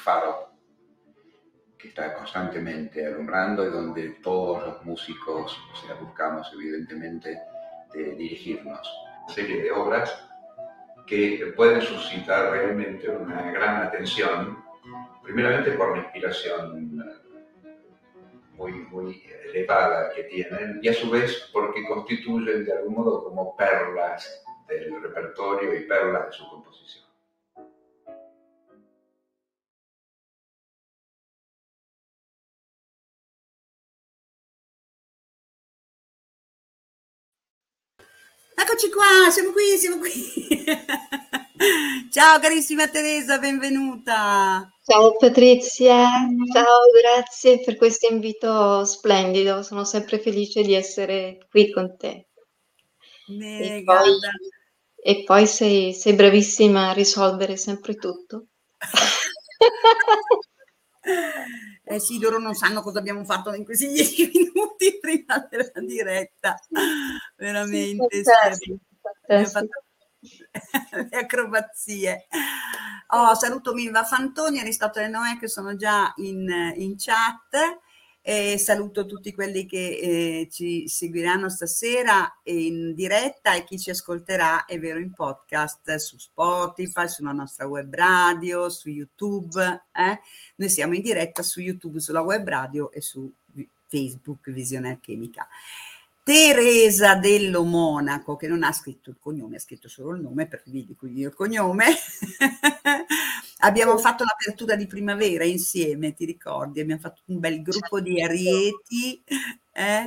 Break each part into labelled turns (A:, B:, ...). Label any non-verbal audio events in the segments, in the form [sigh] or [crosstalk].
A: faro que está constantemente alumbrando y donde todos los músicos, buscamos evidentemente de dirigirnos. Serie de obras que pueden suscitar realmente una gran atención, primeramente por la inspiración muy, muy elevada que tienen y a su vez porque constituyen de algún modo como perlas del repertorio y perlas de su composición.
B: Eccoci qua, siamo qui, siamo qui. [laughs] Ciao carissima Teresa, benvenuta.
C: Ciao Patrizia, ciao, grazie per questo invito splendido, sono sempre felice di essere qui con te. E poi, e poi sei, sei bravissima a risolvere sempre tutto. [laughs]
B: Eh sì, loro non sanno cosa abbiamo fatto in questi [laughs] dieci minuti prima della diretta. Veramente. Sì, [laughs] le acrobazie. Oh, saluto Milva Fantoni, Aristotele Noè che sono già in, in chat e saluto tutti quelli che eh, ci seguiranno stasera in diretta e chi ci ascolterà è vero in podcast su Spotify, sulla nostra web radio, su YouTube. Eh? Noi siamo in diretta su YouTube, sulla web radio e su Facebook Visione Alchemica. Teresa dello Monaco, che non ha scritto il cognome, ha scritto solo il nome, perché vi dico io il cognome. [laughs] Abbiamo fatto l'apertura di primavera insieme, ti ricordi? Abbiamo fatto un bel gruppo di arieti eh?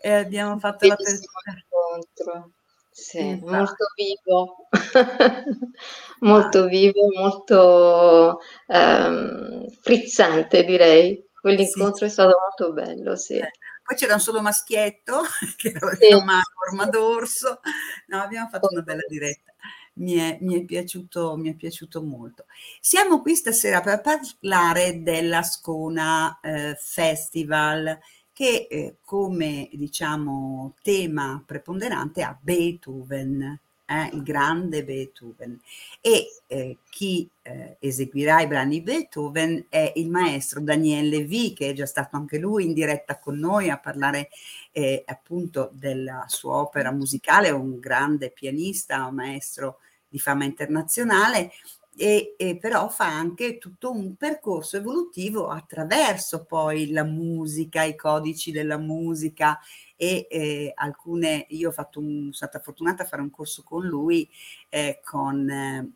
B: e abbiamo fatto l'apertura.
C: Incontro. Sì, esatto. molto vivo, [laughs] molto vivo, molto um, frizzante direi. Quell'incontro sì. è stato molto bello, sì. Eh.
B: Poi c'era un solo maschietto, [laughs] che era sì. Marco d'Orso. No, abbiamo fatto una bella diretta. Mi è, mi, è piaciuto, mi è, piaciuto, molto. Siamo qui stasera per parlare della Scona eh, Festival che eh, come diciamo tema preponderante ha Beethoven eh, il grande Beethoven. E eh, chi eh, eseguirà i brani Beethoven è il maestro Daniele V, che è già stato anche lui in diretta con noi a parlare eh, appunto della sua opera musicale, un grande pianista, un maestro di fama internazionale. E, e, però fa anche tutto un percorso evolutivo attraverso poi la musica, i codici della musica e eh, alcune, io ho fatto un, sono stata fortunata a fare un corso con lui, eh, con, eh,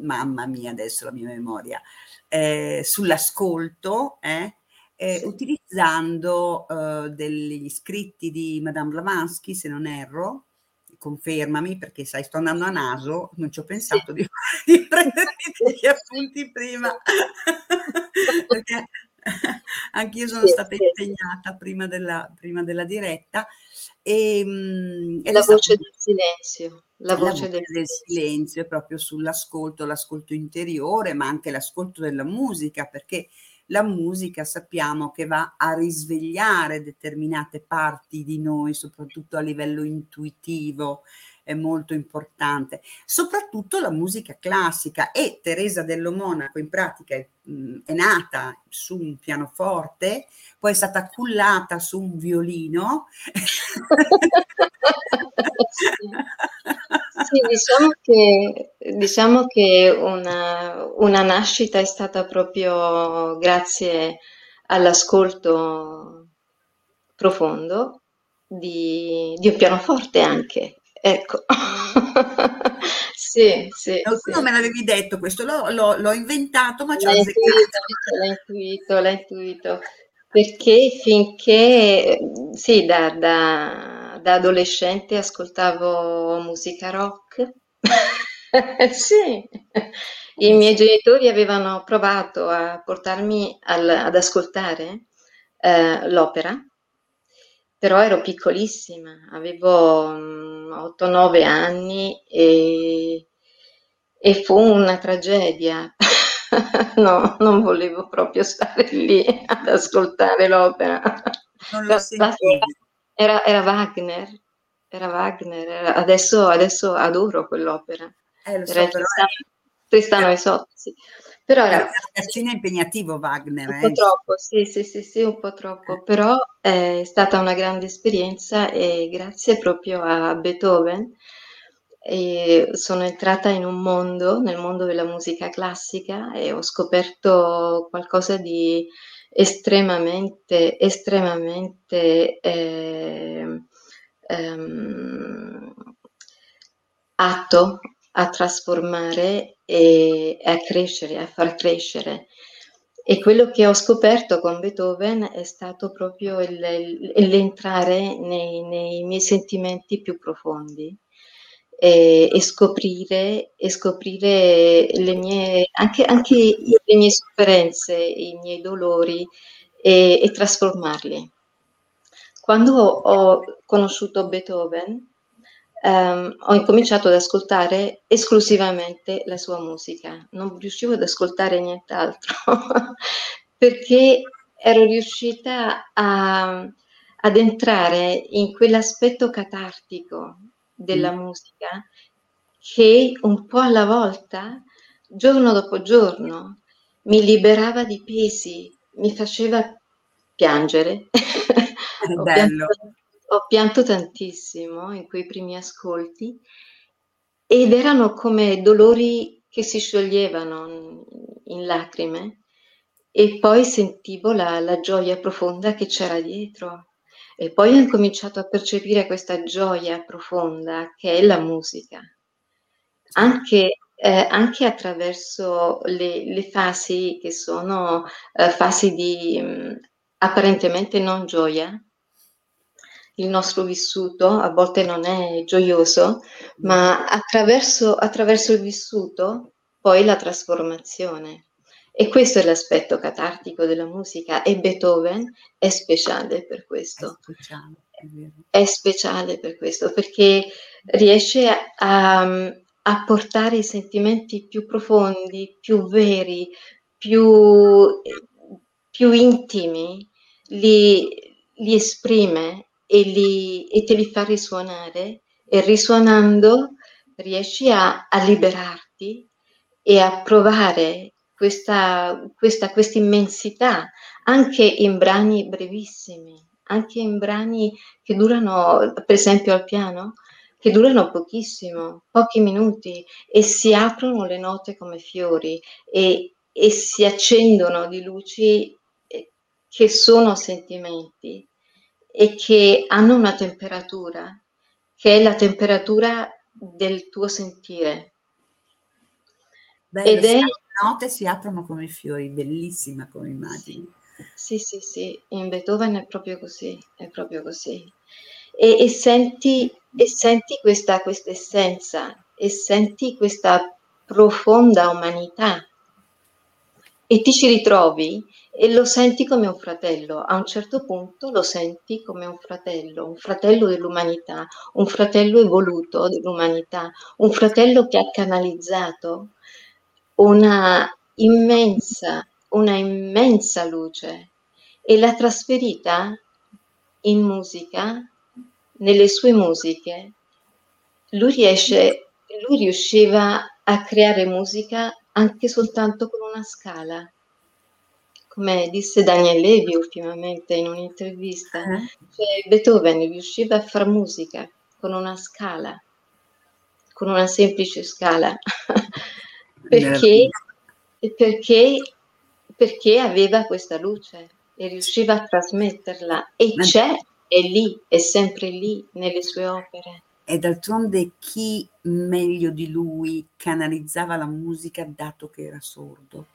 B: mamma mia adesso la mia memoria, eh, sull'ascolto, eh, eh, sì. utilizzando degli scritti di Madame Blavatsky, se non erro, confermami perché sai sto andando a naso, non ci ho pensato di, [laughs] di prendere gli appunti prima [laughs] perché Anch'io sono sì, stata impegnata prima della, prima della diretta. E,
C: ehm, la voce del silenzio.
B: La voce, la voce del, del silenzio proprio sull'ascolto, l'ascolto interiore, ma anche l'ascolto della musica, perché la musica sappiamo che va a risvegliare determinate parti di noi, soprattutto a livello intuitivo, è molto importante, soprattutto la musica classica e Teresa dello Monaco in pratica è, mh, è nata su un pianoforte, poi è stata cullata su un violino. [laughs] [laughs]
C: sì, diciamo che, diciamo che una, una nascita è stata proprio grazie all'ascolto profondo di, di un pianoforte anche, Ecco. [laughs] sì, sì,
B: Qualcuno
C: sì.
B: me l'avevi detto questo, l'ho, l'ho, l'ho inventato, ma ci ho
C: intuito, l'hai intuito, l'hai intuito. Perché finché, sì, da, da, da adolescente ascoltavo musica rock. [laughs] sì. I miei genitori avevano provato a portarmi al, ad ascoltare eh, l'opera però ero piccolissima, avevo 8-9 anni e, e fu una tragedia [laughs] no, non volevo proprio stare lì ad ascoltare l'opera.
B: Non lo
C: era, era Wagner, era Wagner, era, adesso, adesso, adoro quell'opera.
B: Eh, so, era però
C: Tristano, e Sozzi. Però era,
B: era impegnativo Wagner.
C: Un po' eh. troppo, sì, sì, sì, sì, un po' troppo, però è stata una grande esperienza e grazie proprio a Beethoven sono entrata in un mondo, nel mondo della musica classica e ho scoperto qualcosa di estremamente, estremamente eh, ehm, atto a trasformare e a crescere, a far crescere. E quello che ho scoperto con Beethoven è stato proprio il, il, l'entrare nei, nei, miei sentimenti più profondi e, e, scoprire, e scoprire le mie, anche, anche, le mie sofferenze, i miei dolori e, e trasformarli. Quando ho conosciuto Beethoven, um, ho incominciato ad ascoltare esclusivamente la sua musica, non riuscivo ad ascoltare nient'altro [laughs] perché ero riuscita a, ad entrare in quell'aspetto catartico della mm. musica che un po' alla volta, giorno dopo giorno, mi liberava di pesi, mi faceva piangere. [laughs]
B: ho, pianto,
C: ho pianto tantissimo in quei primi ascolti ed erano come dolori che si scioglievano in lacrime e poi sentivo la, la gioia profonda che c'era dietro e poi ho incominciato a percepire questa gioia profonda che è la musica, anche, eh, anche attraverso le, le, fasi che sono eh, fasi di mh, mm, apparentemente non gioia. Il nostro vissuto a volte non è gioioso, ma attraverso, attraverso il vissuto poi la trasformazione. E questo è l'aspetto catartico della musica e Beethoven è speciale per questo.
B: È speciale,
C: è, è speciale per questo, perché riesce a, a, portare i sentimenti più profondi, più veri, più, più intimi, li, li esprime e, li, e, te li fa risuonare e risuonando riesci a, a liberarti e a provare questa, questa, immensità anche in brani brevissimi, anche in brani che durano, per esempio al piano, che durano pochissimo, pochi minuti e si aprono le note come fiori e, e si accendono di luci eh, che sono sentimenti e che hanno una temperatura che è la temperatura del tuo sentire.
B: Bello, Ed è note si aprono come fiori, bellissima come immagine.
C: Sì, sì, sì, in Beethoven è proprio così, è proprio così. E, e senti, e senti questa, questa essenza, e senti questa profonda umanità e ti ci ritrovi e lo senti come un fratello. A un certo punto lo senti come un fratello, un fratello dell'umanità, un fratello evoluto dell'umanità, un fratello che ha canalizzato una immensa, una immensa luce e l'ha trasferita in musica, nelle sue musiche. Lui, riesce, lui riusciva a creare musica anche soltanto con una scala. Come disse Daniel Levi ultimamente in un'intervista, uh-huh. cioè Beethoven riusciva a fare musica con una scala, con una semplice scala. [laughs] perché, perché, perché aveva questa luce e riusciva a trasmetterla e c'è, è lì, è sempre lì nelle sue opere.
B: E d'altronde chi meglio di lui canalizzava la musica dato che era sordo?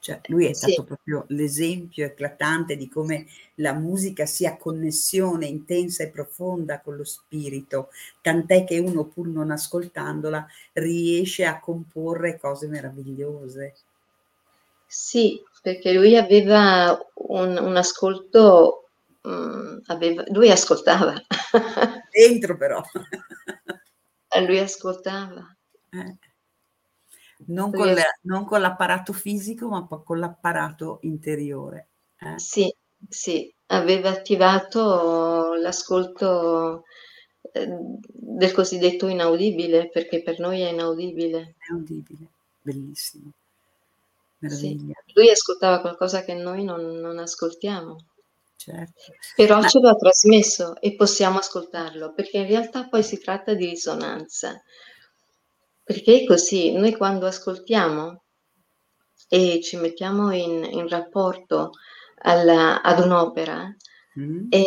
B: Cioè, lui è stato sì. proprio l'esempio eclatante di come la musica sia connessione intensa e profonda con lo spirito, tant'è che uno pur non ascoltandola riesce a comporre cose meravigliose.
C: Sì, perché lui aveva un, un ascolto, um, aveva, lui ascoltava.
B: Dentro però. [laughs]
C: lui ascoltava.
B: Eh. Non con, le, non con, l'apparato fisico, ma con l'apparato interiore.
C: Eh? Sì, sì, aveva attivato l'ascolto ehm, del cosiddetto inaudibile, perché per noi è inaudibile.
B: Inaudibile, bellissimo.
C: Sì. Lui ascoltava qualcosa che noi non, non ascoltiamo.
B: Certo.
C: Però Ma... ce l'ha trasmesso e possiamo ascoltarlo, perché in realtà poi si tratta di risonanza. Perché è così, noi quando ascoltiamo e ci mettiamo in, in rapporto alla, ad un'opera, mm. e,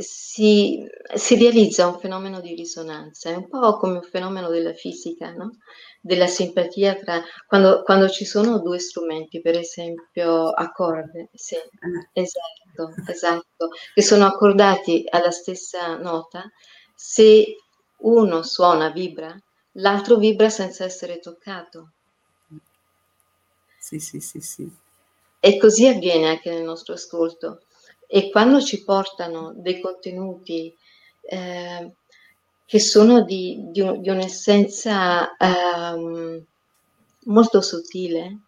C: si, si, realizza un fenomeno di risonanza, è un po' come un fenomeno della fisica, no? della simpatia tra quando, quando, ci sono due strumenti, per esempio accorde, sì, esatto, esatto, che sono accordati alla stessa nota, se uno suona, vibra, l'altro vibra senza essere toccato.
B: Sì, sì, sì, sì.
C: E così avviene anche nel nostro ascolto. E quando ci portano dei contenuti eh, che sono di, di, un, di un'essenza um, molto sottile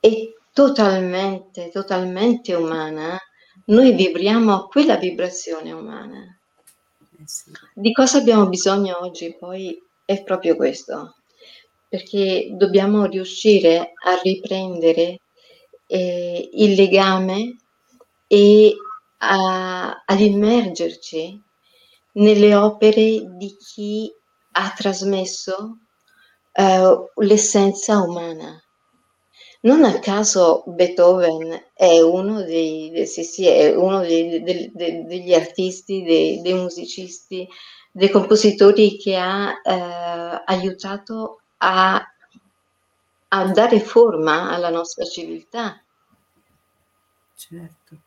C: e totalmente, totalmente umana, noi vibriamo a quella vibrazione umana. Eh di cosa abbiamo bisogno oggi poi è proprio questo, perché dobbiamo riuscire a riprendere eh, il legame e a, ad immergerci nelle opere di chi ha trasmesso eh, l'essenza umana. Non a caso Beethoven è uno, dei, sì, sì, è uno dei, dei, degli artisti, dei, musicisti, dei compositori che ha eh, aiutato a, a, dare forma alla nostra civiltà.
B: Certo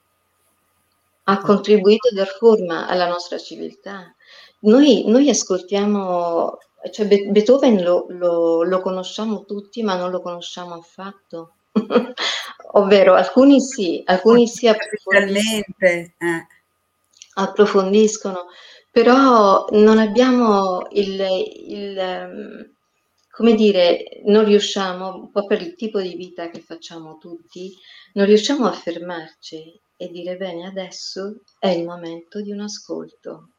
C: ha contribuito a dar forma alla nostra civiltà. Noi, noi ascoltiamo, cioè Beethoven lo, lo, lo, conosciamo tutti, ma non lo conosciamo affatto. [laughs] Ovvero, alcuni sì, alcuni sì
B: approfondiscono, eh.
C: approfondiscono, però non abbiamo il, il, ehm, come dire, non riusciamo, un po' per il tipo di vita che facciamo tutti, non riusciamo a fermarci e dire bene, adesso è il momento di un ascolto.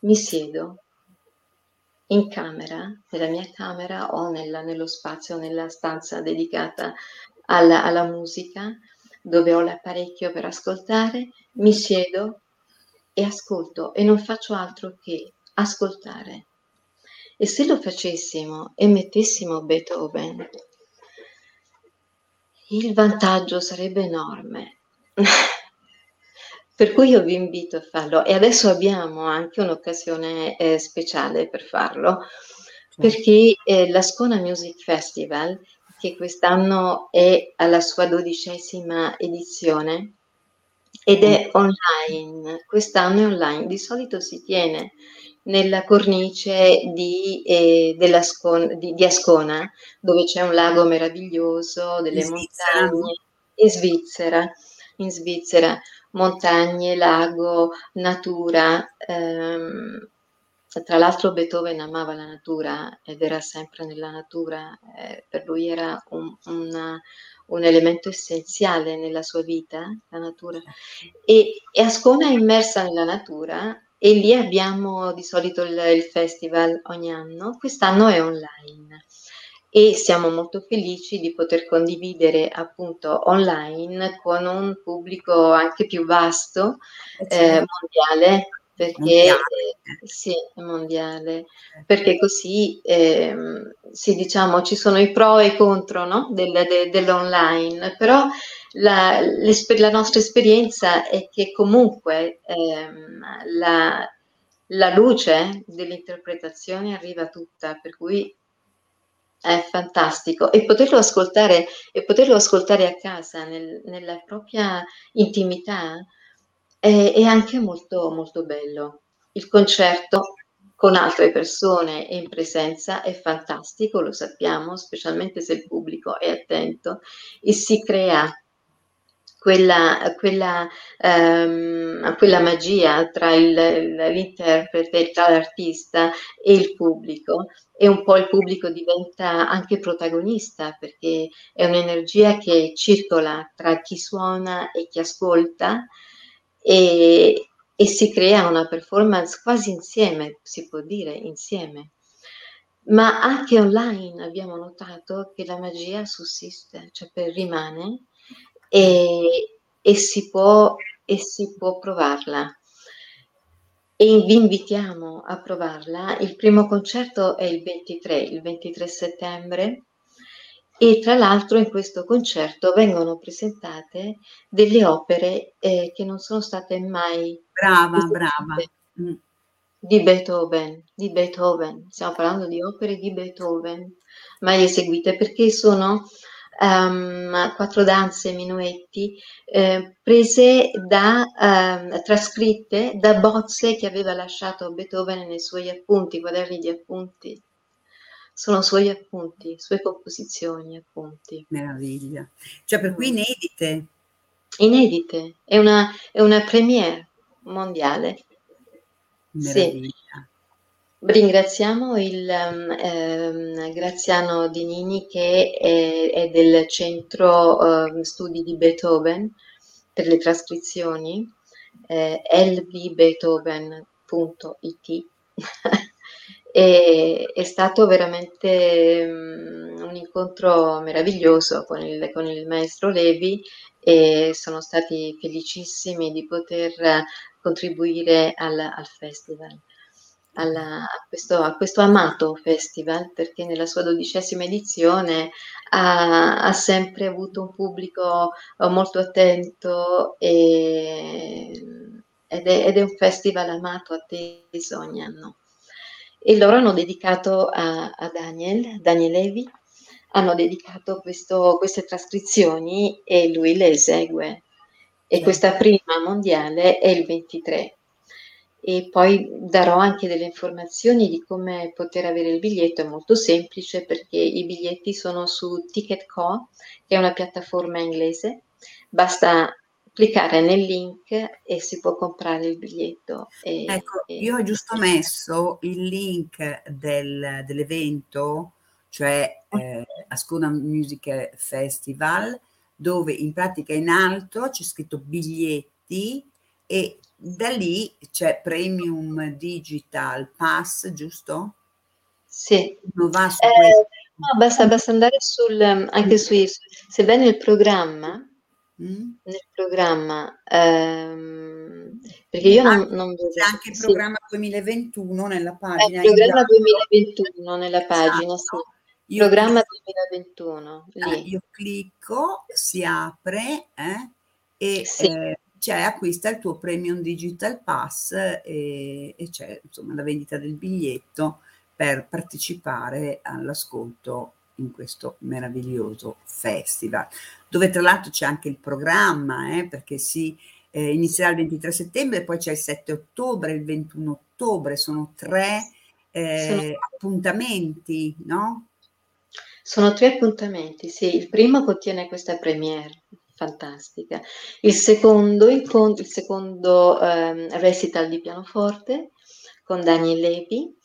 C: Mi siedo in camera, nella mia camera o nella, nello spazio, nella stanza dedicata alla, alla musica, dove ho l'apparecchio per ascoltare, mi siedo e ascolto e non faccio altro che ascoltare. E se lo facessimo e mettessimo Beethoven, il vantaggio sarebbe enorme, [laughs] per cui io vi invito a farlo. E adesso abbiamo anche un'occasione eh, speciale per farlo perché eh, la Scona Music Festival che quest'anno è alla sua dodicesima edizione ed è online, quest'anno è online, di solito si tiene nella cornice di, eh, di, di, Ascona dove c'è un lago meraviglioso, delle in montagne, in Svizzera. In Svizzera, montagne, lago, natura. Ehm, tra l'altro Beethoven amava la natura ed era sempre nella natura, eh, per lui era un, una, un, elemento essenziale nella sua vita, la natura. E, e Ascona è immersa nella natura e lì abbiamo di solito il, il festival ogni anno, quest'anno è online e siamo molto felici di poter condividere appunto online con un pubblico anche più vasto, eh, certo. mondiale, perché mondiale. Eh, sì, mondiale, perché così eh, sì, diciamo ci sono i pro e i contro no? Del, de, dell'online, però la, la, nostra esperienza è che comunque ehm, la, la luce dell'interpretazione arriva tutta, per cui è fantastico e poterlo ascoltare, e poterlo ascoltare a casa nel, nella propria intimità è, è, anche molto, molto bello. Il concerto con altre persone e in presenza è fantastico, lo sappiamo, specialmente se il pubblico è attento e si crea quella, quella, um, quella magia tra il, l'interprete, tra l'artista e il pubblico e un po' il pubblico diventa anche protagonista perché è un'energia che circola tra chi suona e chi ascolta e, e si crea una performance quasi insieme, si può dire insieme. Ma anche online abbiamo notato che la magia sussiste, cioè per rimane e, e, si può, e si può provarla. E vi invitiamo a provarla. Il primo concerto è il 23, il 23 settembre e tra l'altro in questo concerto vengono presentate delle opere eh, che non sono state mai
B: brava, brava.
C: Mm. di Beethoven, di Beethoven. Stiamo parlando di opere di Beethoven mai eseguite perché sono um, quattro danze, minuetti, eh, prese da, um, trascritte da bozze che aveva lasciato Beethoven nei suoi appunti, quaderni di appunti. Sono suoi appunti, sue composizioni, appunti.
B: Meraviglia. Cioè per cui mm. inedite.
C: Inedite, è una, è una premiere mondiale.
B: Meraviglia. Sì.
C: Ringraziamo il ehm, Graziano Di Nini che è, è del centro eh, studi di Beethoven per le trascrizioni, eh, lvbeethoven.it. [laughs] e, è stato veramente um, un incontro meraviglioso con il, con il maestro Levi e sono stati felicissimi di poter contribuire al, al festival alla, a, questo, a, questo, amato festival perché nella sua dodicesima edizione ha, ha sempre avuto un pubblico eh, molto attento e, ed, è, ed, è, un festival amato, atteso ogni anno. E loro hanno dedicato a, a Daniel, Daniel Levi, hanno dedicato questo, queste trascrizioni e lui le esegue. E questa prima mondiale è il 23 e poi darò anche delle informazioni di come poter avere il biglietto, è molto semplice perché i biglietti sono su Ticket.co, che è una piattaforma inglese, basta cliccare nel link e si può comprare il biglietto. E,
B: ecco, e... io ho giusto messo il link del, dell'evento, cioè eh, Ascona Music Festival, dove in pratica in alto c'è scritto biglietti e da lì c'è Premium Digital Pass, giusto?
C: Sì. Non va su eh, no, basta, basta, andare sul, anche su, sebbene il programma, mm. nel programma, ehm, perché io non, non
B: C'è anche il programma sì. 2021 nella pagina.
C: il programma 2021 nella pagina, esatto. sì. Io programma clicco, 2021.
B: Ah, io clicco, si apre eh, e sì. eh, c'è acquista il tuo Premium Digital Pass e, e c'è insomma la vendita del biglietto per partecipare all'ascolto in questo meraviglioso festival, dove tra l'altro c'è anche il programma, eh, perché si eh, inizierà il 23 settembre, poi c'è il 7 ottobre, il 21 ottobre, sono tre eh, sono... appuntamenti, no?
C: Sono tre appuntamenti, sì. Il primo contiene questa premiere, fantastica. Il secondo, il, il secondo um, recital di pianoforte con Daniel Levi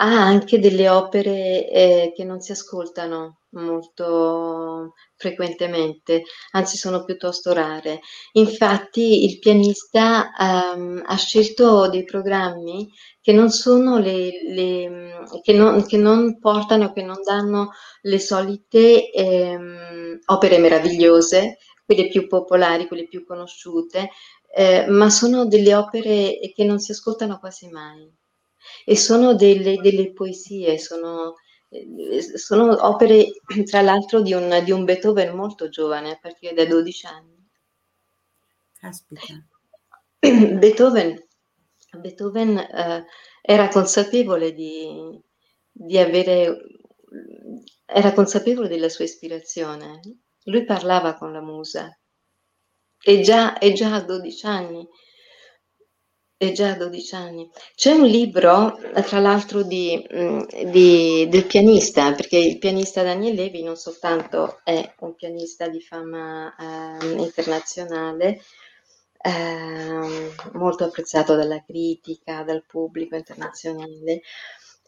C: ha anche delle opere eh, che non si ascoltano molto frequentemente, anzi sono piuttosto rare. Infatti il pianista um, ha scelto dei programmi che non sono le, le che, non, che non portano, che non danno le solite ehm, opere meravigliose quelle più popolari, quelle più conosciute, eh, ma sono delle opere che non si ascoltano quasi mai e sono delle, delle poesie, sono, eh, sono, opere [clears throat] tra l'altro di un, di un, Beethoven molto giovane, a partire dai 12 anni.
B: Caspita. [clears throat]
C: Beethoven, Beethoven eh, era consapevole di, di avere, era consapevole della sua ispirazione lui parlava con la musa e già, e già a 12 anni È già 12 anni. C'è un libro, tra l'altro, di, mm, di, del pianista, perché il pianista Daniel Levi non soltanto è un pianista di fama eh, internazionale, eh, molto apprezzato dalla critica, dal pubblico internazionale,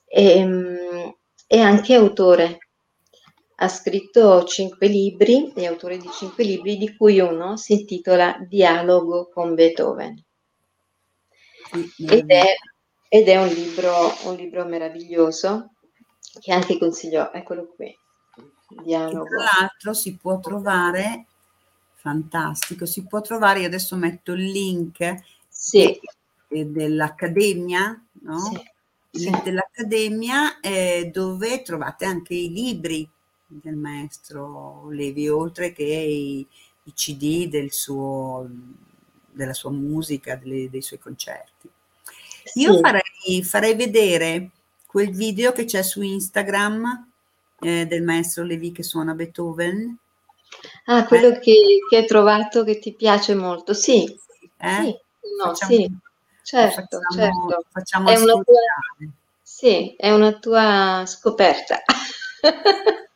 C: e, mm, è anche autore. Ha scritto cinque libri, è autore di cinque libri, di cui uno si intitola Dialogo con Beethoven ed è, ed è un, libro, un libro meraviglioso che anche consiglio, eccolo qui.
B: Dialogo. Tra l'altro si può trovare, fantastico, si può trovare, io adesso metto il link sì. dell'Accademia, no? Sì. Dell'Accademia eh, dove trovate anche i libri del maestro Levi, oltre che i, i CD del suo della sua musica, delle, dei suoi concerti. Sì. Io farei, farei, vedere quel video che c'è su Instagram eh, del maestro Levi che suona Beethoven.
C: Ah, quello eh. che, che, hai trovato che ti piace molto, sì. Eh? sì. No, facciamo, sì. Certo, facciamo, certo. Facciamo è una tua, sì, è una tua scoperta. [laughs]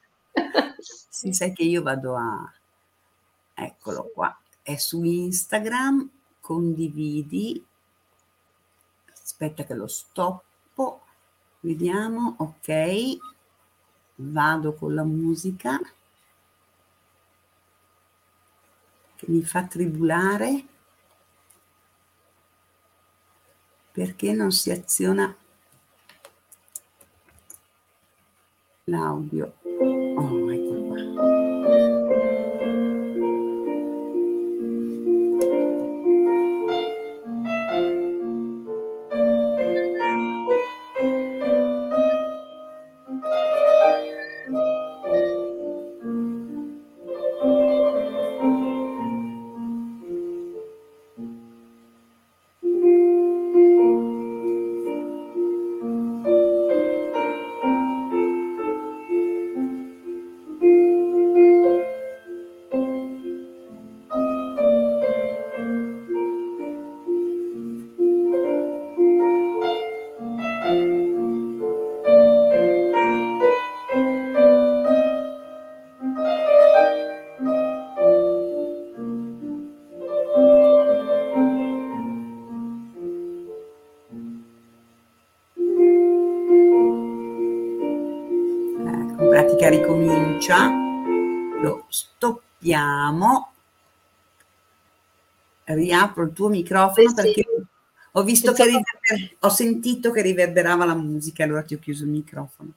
B: sì, sai che io vado a... Eccolo qua è su Instagram, condividi, aspetta che lo stoppo, vediamo, ok, vado con la musica che mi fa tribulare. Perché non si aziona l'audio. Riapro il tuo microfono sì, perché sì. ho visto che riverber- ho sentito che riverberava la musica, allora ti ho chiuso il microfono.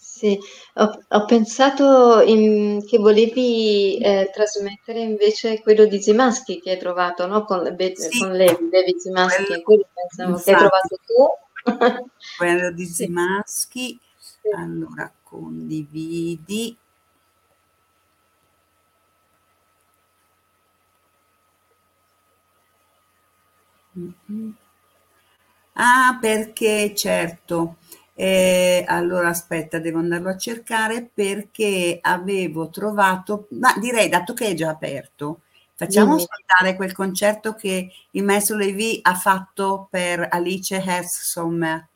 C: Sì, ho, ho pensato in, che volevi eh, trasmettere invece quello di Zimaschi che hai trovato, no? Con, Be- sì. con lei, David Zimaschi, quello, quello pensavo infatti, che hai trovato tu.
B: quello di [laughs] Zimaschi, allora condividi. Ah, perché certo. Eh, allora aspetta, devo andarlo a cercare perché avevo trovato, ma direi dato che è già aperto, facciamo Dimmi. ascoltare quel concerto che il maestro Levi ha fatto per Alice Herzsommer.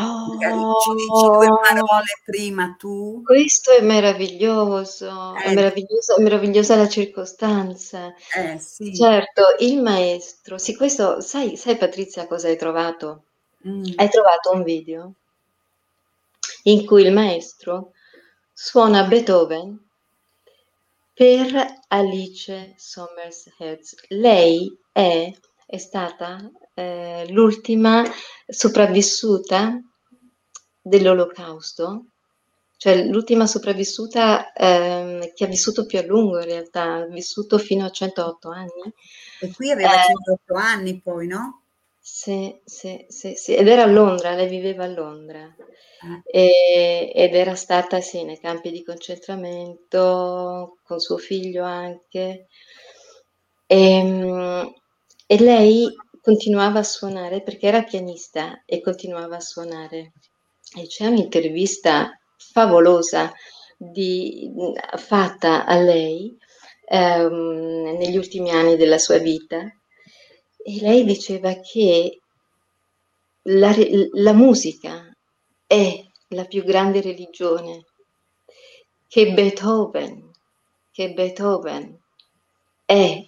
C: Oh,
B: ci dici due parole prima tu?
C: Questo è meraviglioso, è, eh. meraviglioso, è meravigliosa la circostanza.
B: Eh, sì.
C: Certo, il maestro, sì, questo, sai, sai Patrizia cosa hai trovato? Mm. Hai trovato un video in cui il maestro suona Beethoven per Alice Sommers Hertz. Lei è, è stata eh, l'ultima sopravvissuta dell'olocausto, cioè l'ultima sopravvissuta eh, che ha vissuto più a lungo in realtà, ha vissuto fino a 108 anni.
B: E qui aveva eh, 108 anni poi, no?
C: Sì, sì, sì, sì, ed era a Londra, lei viveva a Londra eh. e, ed era stata sì nei campi di concentramento con suo figlio anche e, ehm, e lei continuava a suonare perché era pianista e continuava a suonare. E c'è un'intervista favolosa di, fatta a lei ehm, negli ultimi anni della sua vita e lei diceva che la, la musica è la più grande religione, che Beethoven, che Beethoven è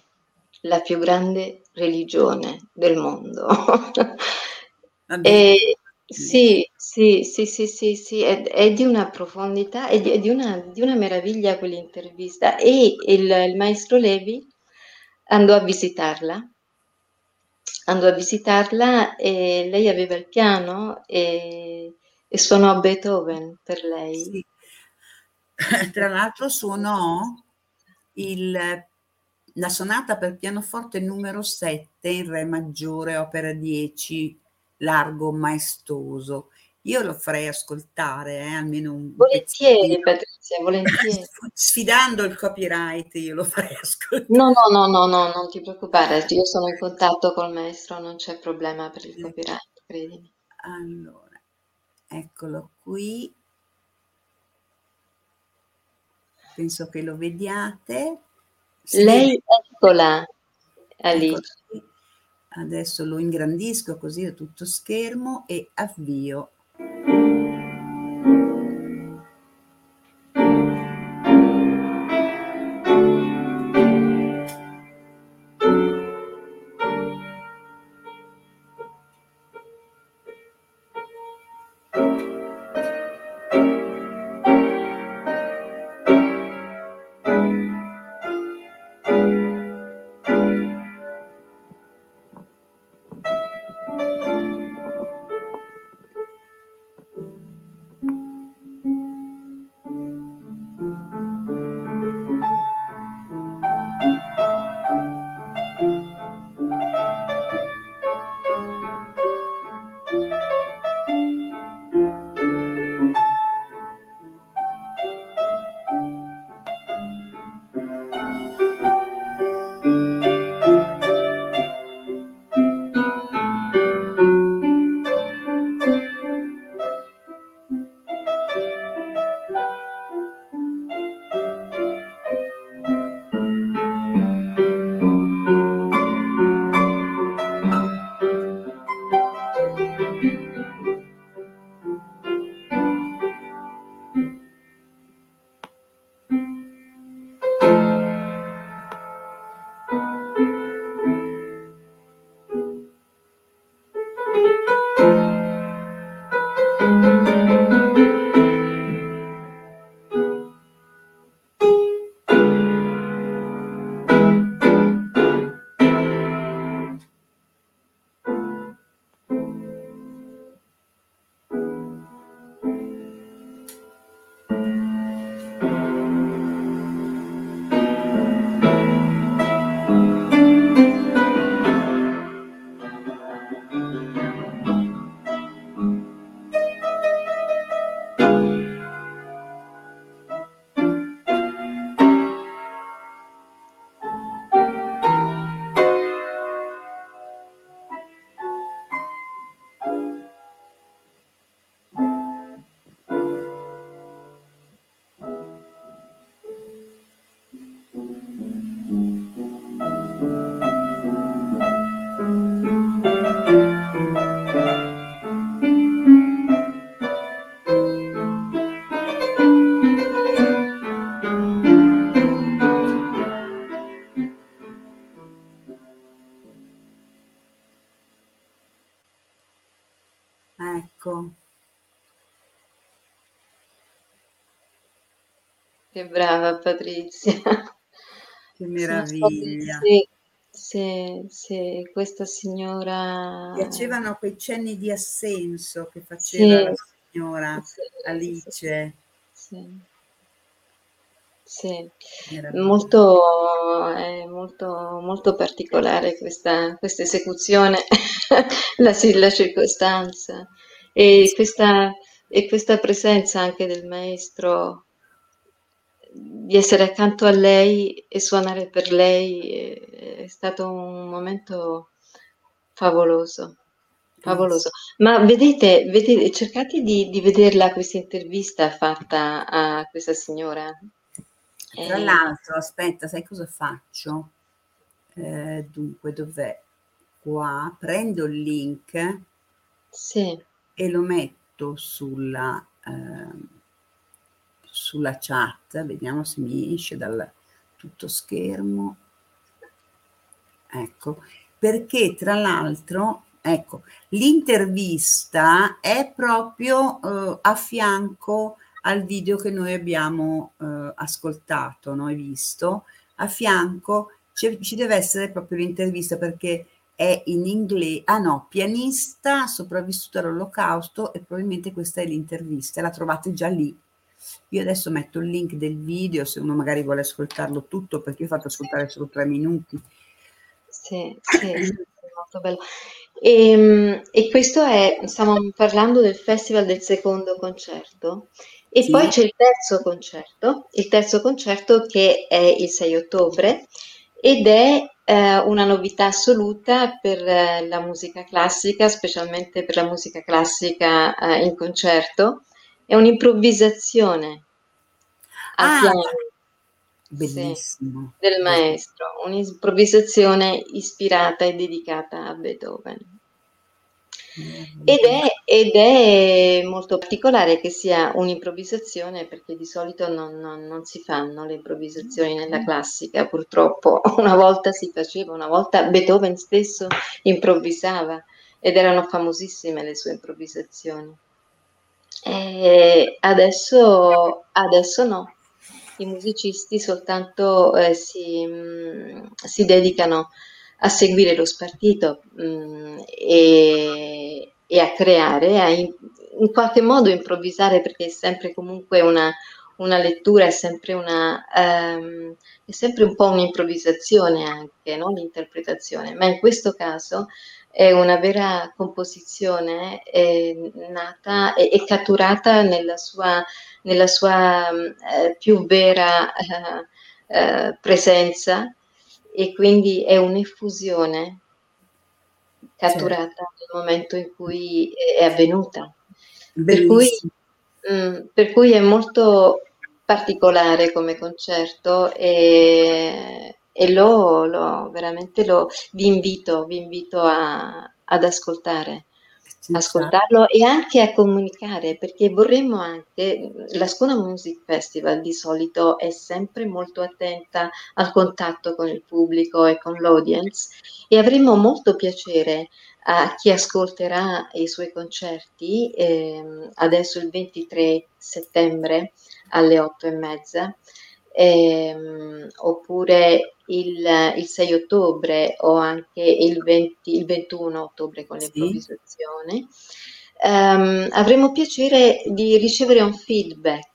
C: la più grande religione del mondo. [laughs] e, sì, sì, sì, sì, sì, sì, è, è di una profondità, è di, è di una, di una meraviglia quell'intervista. E il, il maestro Levi andò a visitarla andò a visitarla e lei aveva il piano e, e suonò Beethoven per lei. Sì. [laughs]
B: Tra l'altro suonò il, la sonata per pianoforte numero 7 in Re maggiore, opera 10, largo maestoso. Io lo farei ascoltare, eh, almeno un
C: Volentieri, Patrizia, volentieri. [laughs]
B: Sfidando il copyright, io lo farei ascoltare.
C: No, no, no, no, no, non ti preoccupare, io sono in contatto col maestro, non c'è problema per il copyright, credimi.
B: Allora, eccolo qui. Penso che lo vediate.
C: Sì, Lei, eccola, Alice.
B: Adesso lo ingrandisco così è tutto schermo e avvio
C: Che brava Patrizia.
B: Che meraviglia.
C: Sì, sì, sì, questa signora...
B: Piacevano quei cenni di assenso che faceva sì, la signora Alice.
C: Sì. Sì, molto, è molto, molto particolare questa, questa esecuzione, [laughs] la, la, circostanza e questa, e questa presenza anche del maestro di essere accanto a lei e suonare per lei è, stato un momento favoloso. Favoloso. Ma vedete, vedete cercate di, di vederla questa intervista fatta a questa signora.
B: Tra eh, l'altro, aspetta, sai cosa faccio? Eh, dunque, dov'è? qua, prendo il link
C: sì.
B: e lo metto sulla, eh, sulla chat, vediamo se mi esce dal tutto schermo. Ecco, perché tra l'altro, ecco, l'intervista è proprio eh, a fianco al video che noi abbiamo eh, ascoltato, noi visto, a fianco ci deve essere proprio l'intervista perché è in inglese, ah no, pianista sopravvissuto all'olocausto e probabilmente questa è l'intervista, la trovate già lì. Io adesso metto il link del video se uno magari vuole ascoltarlo tutto perché io ho fatto ascoltare solo tre minuti.
C: Sì, sì, molto bello. E, ehm, e, questo è, stiamo parlando del festival del secondo concerto e sì. poi c'è il terzo concerto, il terzo concerto che è il 6 ottobre ed è eh, una novità assoluta per eh, la musica classica, specialmente per la musica classica eh, in concerto. È un'improvvisazione al ah, piano.
B: Bellissimo.
C: Sì, del maestro, un'improvvisazione ispirata e dedicata a Beethoven. Ed è, ed è, molto particolare che sia un'improvvisazione perché di solito non, non, non, si fanno le improvvisazioni nella classica, purtroppo [laughs] una volta si faceva, una volta Beethoven stesso improvvisava ed erano famosissime le sue improvvisazioni. E adesso, adesso no, i musicisti soltanto eh, si, mh, mm, si dedicano a seguire lo spartito mh, mm, e, e, a creare, a in, in, qualche modo improvvisare perché è sempre comunque una, una lettura, è sempre, una, um, è sempre un po' un'improvvisazione anche, no? l'interpretazione, ma in questo caso è una vera composizione eh, nata e, e, catturata nella sua, nella sua eh, più vera eh, eh presenza e quindi è un'effusione catturata certo. nel momento in cui è avvenuta. Per cui, mh, mm, per cui, è molto particolare come concerto e, e lo, lo, veramente lo, vi invito, vi invito a, ad ascoltare ascoltarlo e anche a comunicare perché vorremmo anche la Scuola Music Festival di solito è sempre molto attenta al contatto con il pubblico e con l'audience e avremmo molto piacere a chi ascolterà i suoi concerti eh, adesso il 23 settembre alle 8 e mezza ehm, oppure il, il, 6 ottobre o anche il, 20, il 21 ottobre con l'improvvisazione, um, avremo piacere di ricevere un feedback.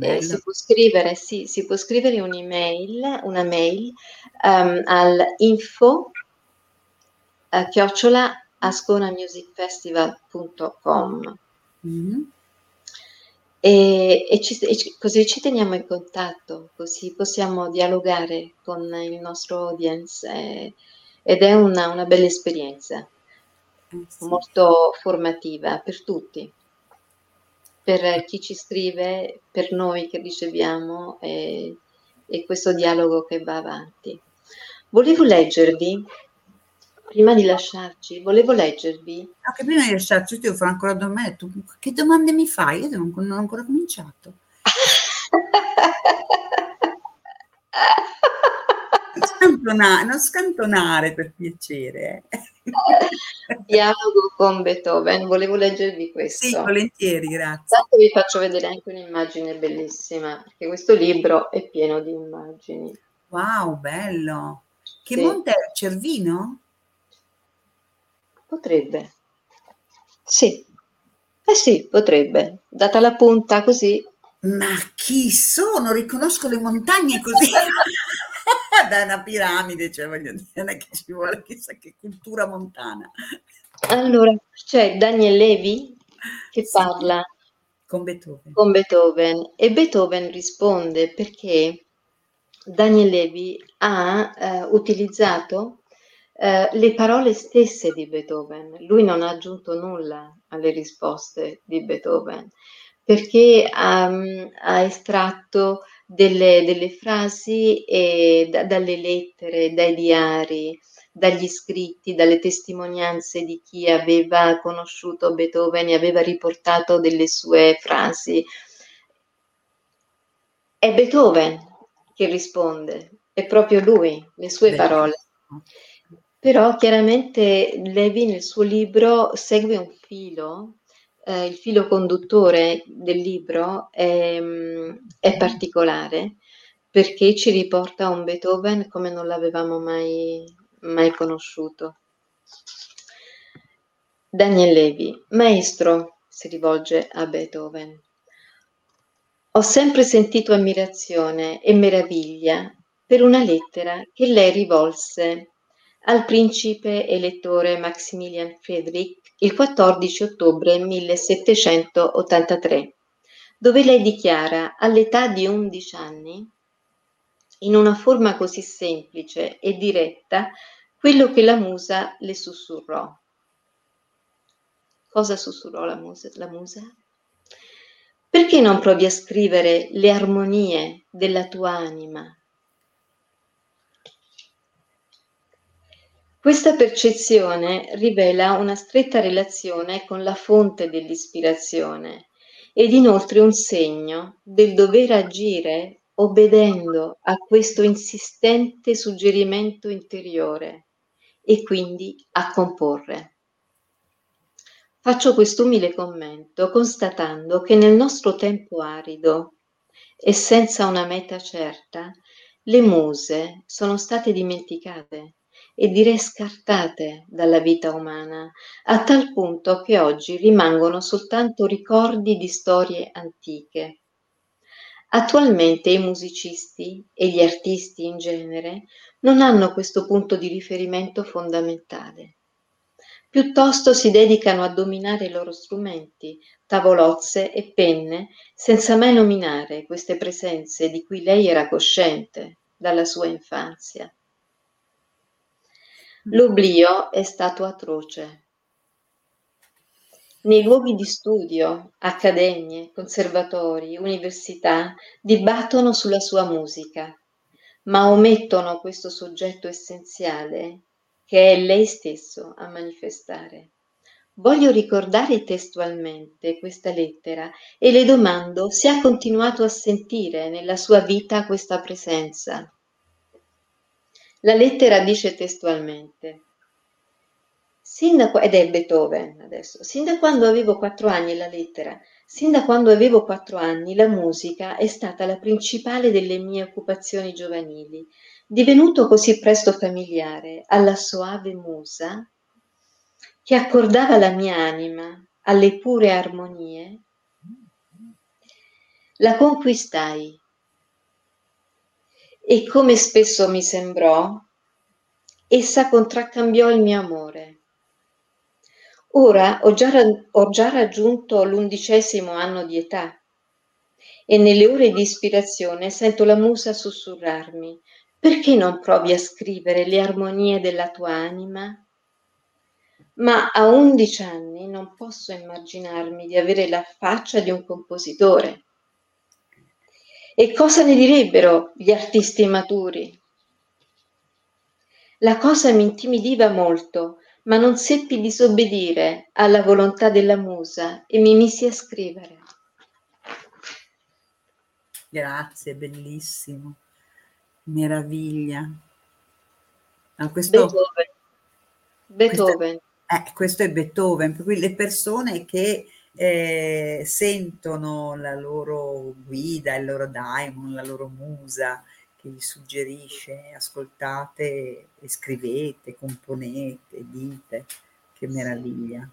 C: Eh, si, può scrivere, sì, si può scrivere un'email, una mail um, al info uh, chiocciola asconamusicfestival.com. Mm-hmm. E, e, ci, e, così ci teniamo in contatto, così possiamo dialogare con il nostro audience eh, ed è una, una bella esperienza, eh sì. molto formativa per tutti, per chi ci scrive, per noi che riceviamo e, e questo dialogo che va avanti. Volevo leggervi prima di lasciarci, volevo leggervi.
B: No, che prima di lasciarci, io devo fare ancora domande. Tu, che domande mi fai? Io non, non ho ancora cominciato. Scantonare, non scantonare per piacere.
C: Dialogo con Beethoven, volevo leggervi questo.
B: Sì, volentieri, grazie.
C: Tanto vi faccio vedere anche un'immagine bellissima, perché questo libro è pieno di immagini.
B: Wow, bello. Che sì. monte è? Cervino?
C: Potrebbe. Sì. Eh sì, potrebbe. Data la punta così.
B: Ma chi sono? Riconosco le montagne così. [laughs] da una piramide, cioè voglio dire, non è che ci vuole chissà che cultura montana.
C: Allora, c'è Daniel Levi che sì. parla
B: con Beethoven.
C: con Beethoven e Beethoven risponde perché Daniel Levi ha eh, utilizzato eh, le parole stesse di Beethoven. Lui non ha aggiunto nulla alle risposte di Beethoven perché um, ha estratto delle, delle frasi e da, dalle lettere, dai diari, dagli scritti, dalle testimonianze di chi aveva conosciuto Beethoven e aveva riportato delle sue frasi. È Beethoven che risponde, è proprio lui, le sue parole. Però chiaramente Levi nel suo libro segue un filo eh, il filo conduttore del libro è, è, particolare perché ci riporta un Beethoven come non l'avevamo mai, mai conosciuto. Daniel Levi, maestro, si rivolge a Beethoven. Ho sempre sentito ammirazione e meraviglia per una lettera che lei rivolse al principe elettore Maximilian Friedrich il 14 ottobre 1783, dove lei dichiara all'età di 11 anni, in una forma così semplice e diretta, quello che la musa le sussurrò. Cosa sussurrò la musa? La musa? Perché non provi a scrivere le armonie della tua anima? Questa percezione rivela una stretta relazione con la fonte dell'ispirazione ed inoltre un segno del dover agire obbedendo a questo insistente suggerimento interiore e quindi a comporre. Faccio quest'umile commento constatando che nel nostro tempo arido e senza una meta certa, le muse sono state dimenticate e direi scartate dalla vita umana, a tal punto che oggi rimangono soltanto ricordi di storie antiche. Attualmente i musicisti e gli artisti in genere non hanno questo punto di riferimento fondamentale. Piuttosto si dedicano a dominare i loro strumenti, tavolozze e penne, senza mai nominare queste presenze di cui lei era cosciente dalla sua infanzia. L'oblio è stato atroce. Nei luoghi di studio, accademie, conservatori, università dibattono sulla sua musica, ma omettono questo soggetto essenziale che è lei stesso a manifestare. Voglio ricordare testualmente questa lettera e le domando se ha continuato a sentire nella sua vita questa presenza. La lettera dice testualmente, ed è Beethoven adesso, sin da quando avevo quattro anni la lettera, sin da quando avevo quattro anni la musica è stata la principale delle mie occupazioni giovanili, divenuto così presto familiare alla soave musa che accordava la mia anima alle pure armonie, la conquistai e come spesso mi sembrò, essa contraccambiò il mio amore. Ora ho già, ho già raggiunto l'undicesimo anno di età e nelle ore di ispirazione sento la musa sussurrarmi, perché non provi a scrivere le armonie della tua anima? Ma a undici anni non posso immaginarmi di avere la faccia di un compositore e cosa ne direbbero gli artisti maturi? La cosa mi intimidiva molto, ma non seppi disobbedire alla volontà della musa e mi misi a scrivere.
B: Grazie, bellissimo. Meraviglia. No, questo,
C: Beethoven. Beethoven.
B: Questo, eh, questo è Beethoven, per cui le persone che eh, sentono la loro guida, il loro daimon, la loro musa che gli suggerisce ascoltate e scrivete, componete, dite, che meraviglia.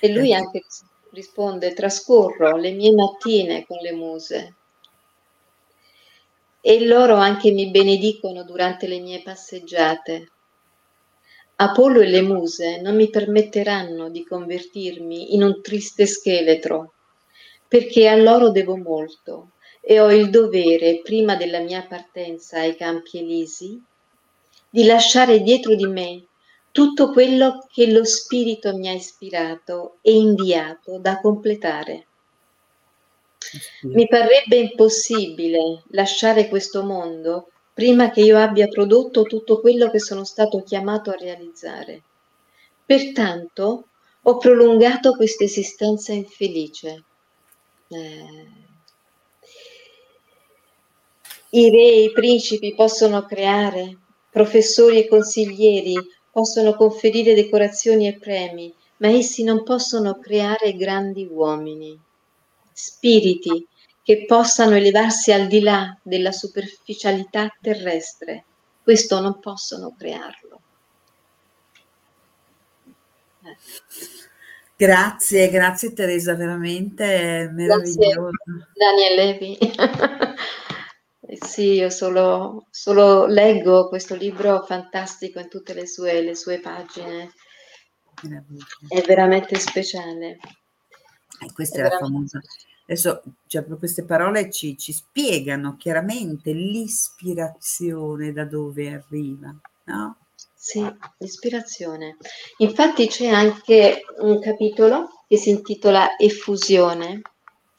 C: E lui anche risponde, trascorro le mie mattine con le muse e loro anche mi benedicono durante le mie passeggiate. Apollo e le muse non mi permetteranno di convertirmi in un triste scheletro, perché a loro devo molto e ho il dovere, prima della mia partenza ai campi elisi, di lasciare dietro di me tutto quello che lo Spirito mi ha ispirato e inviato da completare. Mi parrebbe impossibile lasciare questo mondo prima che io abbia prodotto tutto quello che sono stato chiamato a realizzare. Pertanto ho prolungato questa esistenza infelice. Eh, I re e i principi possono creare, professori e consiglieri possono conferire decorazioni e premi, ma essi non possono creare grandi uomini, spiriti che possano elevarsi al di là della superficialità terrestre. Questo non possono crearlo.
B: Eh. Grazie, grazie Teresa, veramente meraviglioso. Grazie,
C: Daniel Levi. [laughs] Sì, io solo, solo, leggo questo libro fantastico in tutte le sue, le sue pagine. È veramente speciale.
B: Eh, questa è, è la famosa. Adesso cioè, queste parole ci, ci, spiegano chiaramente l'ispirazione da dove arriva, no?
C: Sì, l'ispirazione. Infatti c'è anche un capitolo che si intitola Effusione,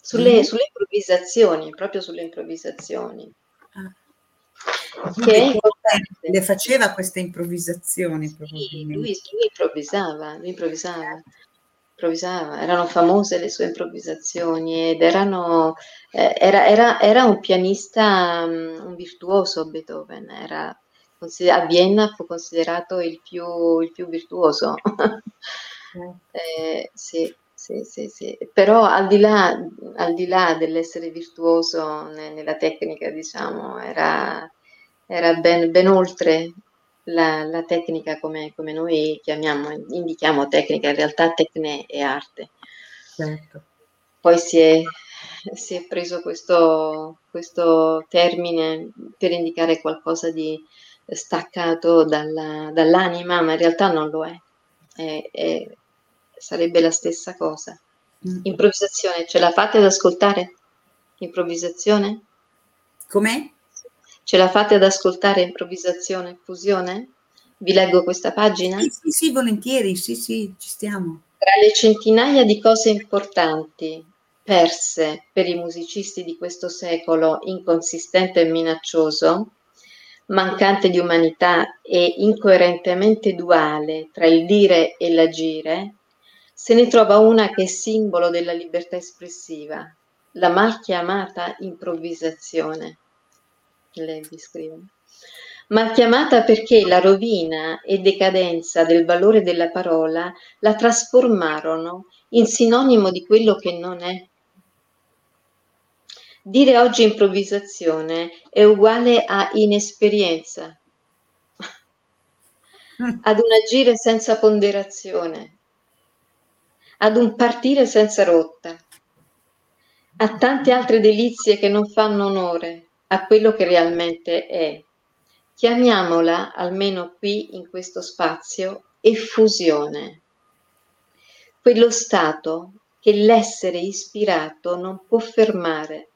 C: sulle, mm. sulle improvvisazioni, proprio sulle improvvisazioni.
B: Ah. Che le faceva queste improvvisazioni?
C: Sì, lui, lui, improvvisava, lui improvvisava, improvvisava, erano famose le sue improvvisazioni ed erano, eh, era, era, era, un pianista, um, un virtuoso Beethoven, era, a Vienna fu considerato il più, il più virtuoso. Mm. [laughs] eh, sì sì, sì, sì. Però al di là, al di là dell'essere virtuoso nella tecnica, diciamo, era, era ben, ben oltre la, la tecnica come, come, noi chiamiamo, indichiamo tecnica, in realtà tecne è arte. Certo. Poi si è, si è preso questo, questo, termine per indicare qualcosa di staccato dalla, dall'anima, ma in realtà non lo è. è, è sarebbe la stessa cosa. Mm. Improvvisazione, ce la fate ad ascoltare? Improvvisazione?
B: Com'è?
C: Ce la fate ad ascoltare improvvisazione, fusione? Vi leggo questa pagina?
B: Sì, sì, sì, volentieri, sì, sì, ci stiamo.
C: Tra le centinaia di cose importanti perse per i musicisti di questo secolo inconsistente e minaccioso, mancante di umanità e incoerentemente duale tra il dire e l'agire, se ne trova una che è simbolo della libertà espressiva, la mal chiamata improvvisazione. Levi scrive. Mal chiamata perché la rovina e decadenza del valore della parola la trasformarono in sinonimo di quello che non è. Dire oggi improvvisazione è uguale a inesperienza, [laughs] ad un agire senza ponderazione, ad un partire senza rotta, a tante altre delizie che non fanno onore a quello che realmente è. Chiamiamola, almeno qui in questo spazio, effusione. Quello stato che l'essere ispirato non può fermare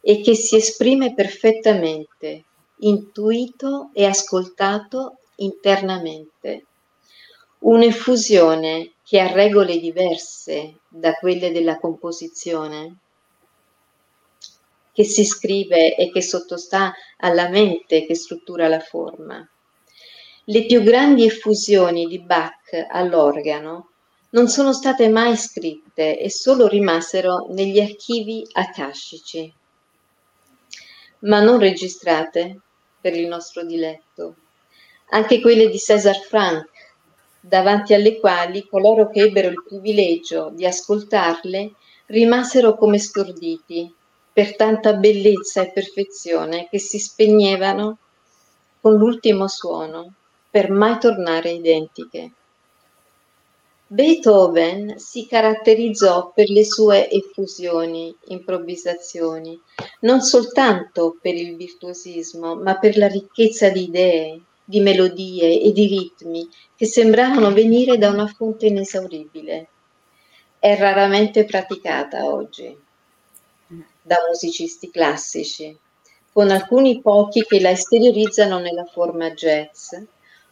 C: e che si esprime perfettamente, intuito e ascoltato internamente Un'effusione che ha regole diverse da quelle della composizione, che si scrive e che sottostà alla mente che struttura la forma. Le più grandi effusioni di Bach all'organo non sono state mai scritte e solo rimasero negli archivi akashici, ma non registrate per il nostro diletto. Anche quelle di César Franck davanti alle quali coloro che ebbero il privilegio di ascoltarle rimasero come storditi per tanta bellezza e perfezione che si spegnevano con l'ultimo suono per mai tornare identiche. Beethoven si caratterizzò per le sue effusioni, improvvisazioni, non soltanto per il virtuosismo, ma per la ricchezza di idee, di melodie e di ritmi che sembravano venire da una fonte inesauribile. È raramente praticata oggi da musicisti classici, con alcuni pochi che la esteriorizzano nella forma jazz,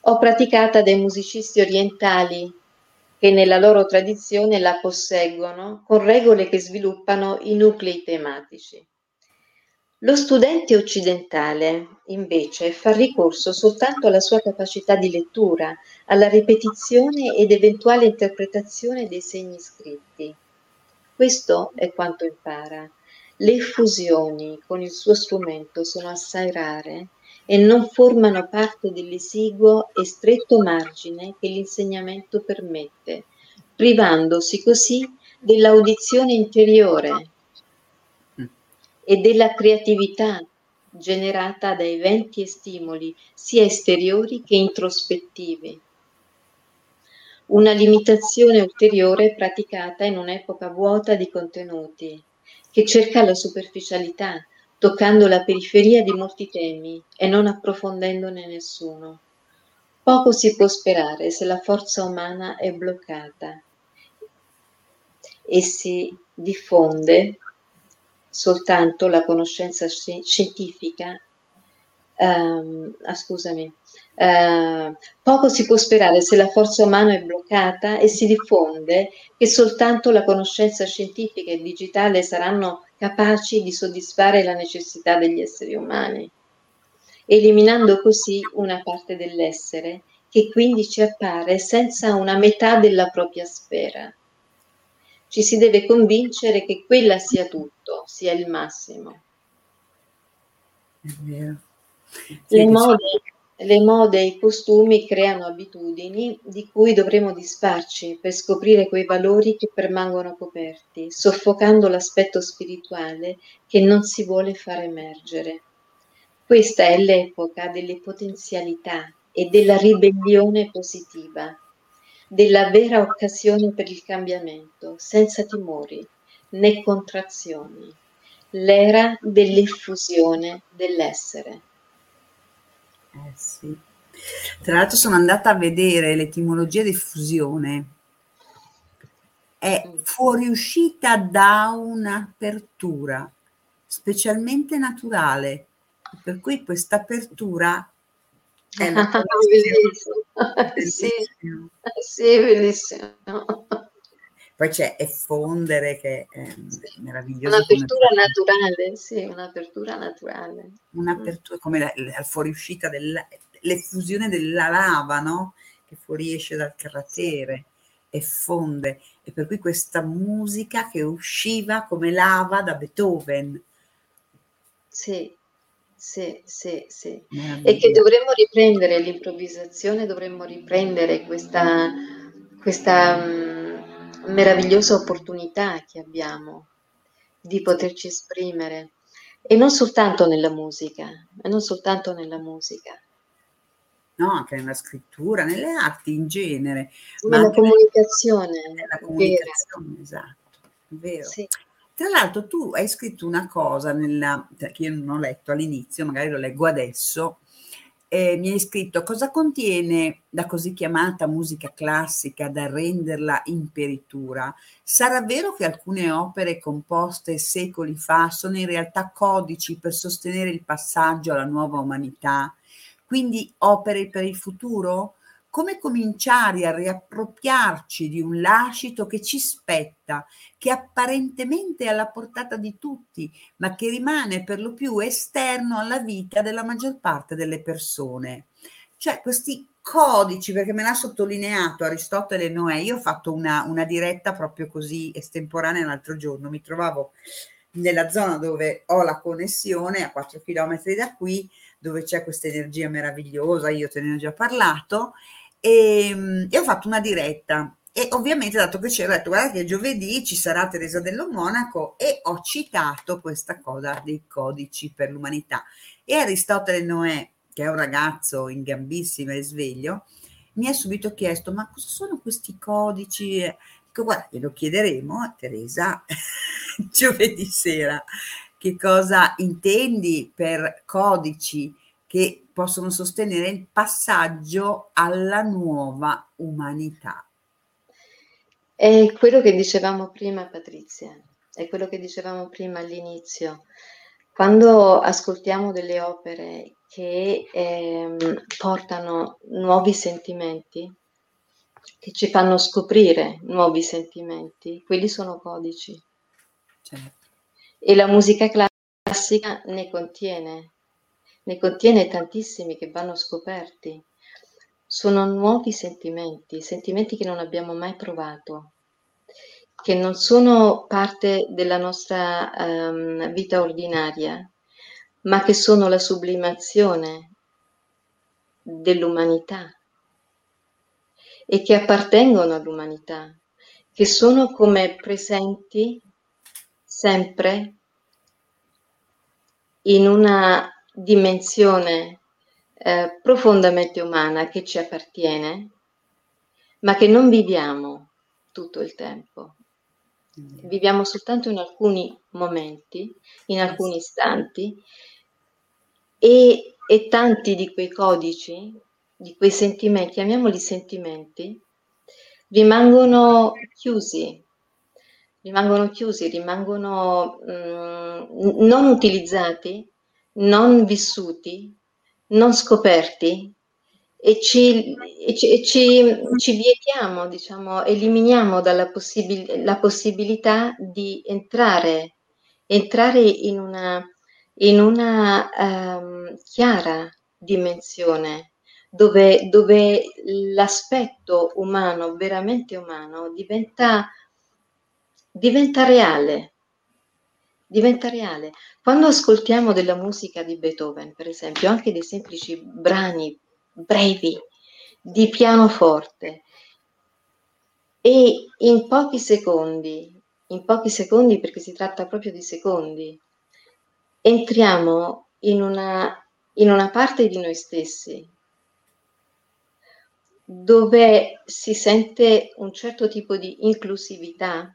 C: o praticata dai musicisti orientali che nella loro tradizione la posseggono con regole che sviluppano i nuclei tematici. Lo studente occidentale, invece, fa ricorso soltanto alla sua capacità di lettura, alla ripetizione ed eventuale interpretazione dei segni scritti. Questo è quanto impara. Le fusioni con il suo strumento sono assai rare e non formano parte dell'esiguo e stretto margine che l'insegnamento permette, privandosi così dell'audizione interiore e della creatività generata da eventi e stimoli sia esteriori che introspettivi. Una limitazione ulteriore praticata in un'epoca vuota di contenuti, che cerca la superficialità, toccando la periferia di molti temi e non approfondendone nessuno. Poco si può sperare se la forza umana è bloccata e si diffonde soltanto la conoscenza scientifica, um, ah, scusami, uh, poco si può sperare se la forza umana è bloccata e si diffonde che soltanto la conoscenza scientifica e digitale saranno capaci di soddisfare la necessità degli esseri umani, eliminando così una parte dell'essere che quindi ci appare senza una metà della propria sfera ci si deve convincere che quella sia tutto, sia il massimo.
B: È vero.
C: Le mode, le mode e i costumi creano abitudini di cui dovremo disfarci per scoprire quei valori che permangono coperti, soffocando l'aspetto spirituale che non si vuole far emergere. Questa è l'epoca delle potenzialità e della ribellione positiva della vera occasione per il cambiamento, senza timori né contrazioni, l'era dell'effusione dell'essere.
B: Eh sì. Tra l'altro sono andata a vedere l'etimologia di fusione. È mm. fuoriuscita da un'apertura, specialmente naturale, per cui questa apertura
C: è [laughs] bellissimo. Sì, sì, bellissimo.
B: Poi c'è effondere che è meraviglioso.
C: Un'apertura naturale, sì, un'apertura naturale.
B: Un'apertura come la, la fuoriuscita dell'effusione della lava, no? Che fuoriesce dal cratere e fonde. E per cui questa musica che usciva come lava da Beethoven.
C: Sì, sì, sì, sì. E che dovremmo riprendere l'improvvisazione, dovremmo riprendere questa, questa mm, meravigliosa opportunità che abbiamo di poterci esprimere e non soltanto nella musica, e non soltanto nella musica.
B: No, anche nella scrittura, nelle arti in genere.
C: Nella comunicazione.
B: Nella comunicazione, vera. esatto, vero. Sì. Tra l'altro tu hai scritto una cosa nella, cioè, che io non ho letto all'inizio, magari lo leggo adesso, eh, mi hai scritto cosa contiene la così chiamata musica classica da renderla imperitura. Sarà vero che alcune opere composte secoli fa sono in realtà codici per sostenere il passaggio alla nuova umanità, quindi opere per il futuro? Come cominciare a riappropriarci di un lascito che ci spetta, che apparentemente è alla portata di tutti, ma che rimane per lo più esterno alla vita della maggior parte delle persone. Cioè questi codici, perché me l'ha sottolineato Aristotele Noè, io ho fatto una, una diretta proprio così estemporanea l'altro giorno, mi trovavo nella zona dove ho la connessione a 4 km da qui, dove c'è questa energia meravigliosa, io te ne ho già parlato, e, ehm, e ho fatto una diretta. E ovviamente dato che c'era, ho detto guarda che giovedì ci sarà Teresa dello Monaco e ho citato questa cosa dei codici per l'umanità. E Aristotele Noè che è un ragazzo in gambissima e sveglio mi ha subito chiesto ma cosa sono questi codici? Dico guarda glielo chiederemo a Teresa [laughs] giovedì sera che cosa intendi per codici che possono sostenere il passaggio alla nuova umanità.
C: È quello che dicevamo prima, Patrizia, è quello che dicevamo prima all'inizio. Quando ascoltiamo delle opere che eh, portano nuovi sentimenti, che ci fanno scoprire nuovi sentimenti, quelli sono codici. Certo. E la musica classica ne contiene, ne contiene tantissimi che vanno scoperti. Sono nuovi sentimenti, sentimenti che non abbiamo mai provato, che non sono parte della nostra um, vita ordinaria, ma che sono la sublimazione dell'umanità e che appartengono all'umanità, che sono come presenti sempre in una dimensione eh, profondamente umana che ci appartiene, ma che non viviamo tutto il tempo. Mm. Viviamo soltanto in alcuni momenti, in alcuni istanti e, e tanti di quei codici di quei sentimenti, chiamiamoli sentimenti, rimangono chiusi, rimangono chiusi, rimangono mh, mm, non utilizzati, non vissuti, non scoperti e ci, e ci, e ci, ci vietiamo, diciamo, eliminiamo dalla possibil- la possibilità di entrare, entrare in una, in una um, chiara dimensione dove, dove l'aspetto umano, veramente umano, diventa, diventa reale. Diventa reale. Quando ascoltiamo della musica di Beethoven, per esempio, anche dei semplici brani brevi di pianoforte, e in pochi secondi, in pochi secondi perché si tratta proprio di secondi, entriamo in una, in una parte di noi stessi dove si sente un certo tipo di inclusività,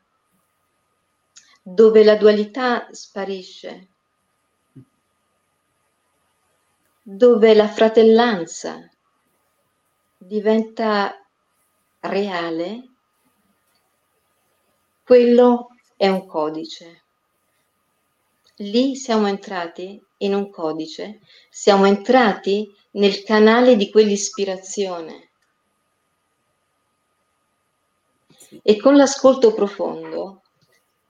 C: dove la dualità sparisce, dove la fratellanza diventa reale, quello è un codice. Lì siamo entrati in un codice, siamo entrati nel canale di quell'ispirazione E con l'ascolto profondo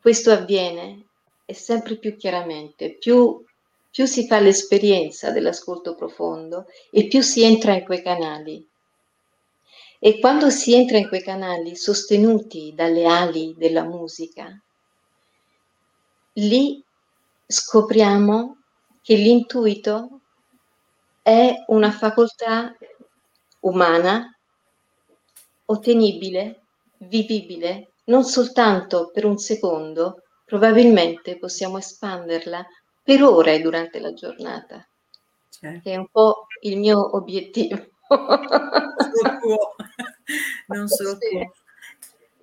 C: questo avviene e sempre più chiaramente, più, più si fa l'esperienza dell'ascolto profondo e più si entra in quei canali. E quando si entra in quei canali sostenuti dalle ali della musica, lì scopriamo che l'intuito è una facoltà umana ottenibile vivibile non soltanto per un secondo, probabilmente possiamo espanderla per ore durante la giornata, certo. che è un po' il mio obiettivo.
B: Non solo tuo. [laughs] Non solo sì. tuo.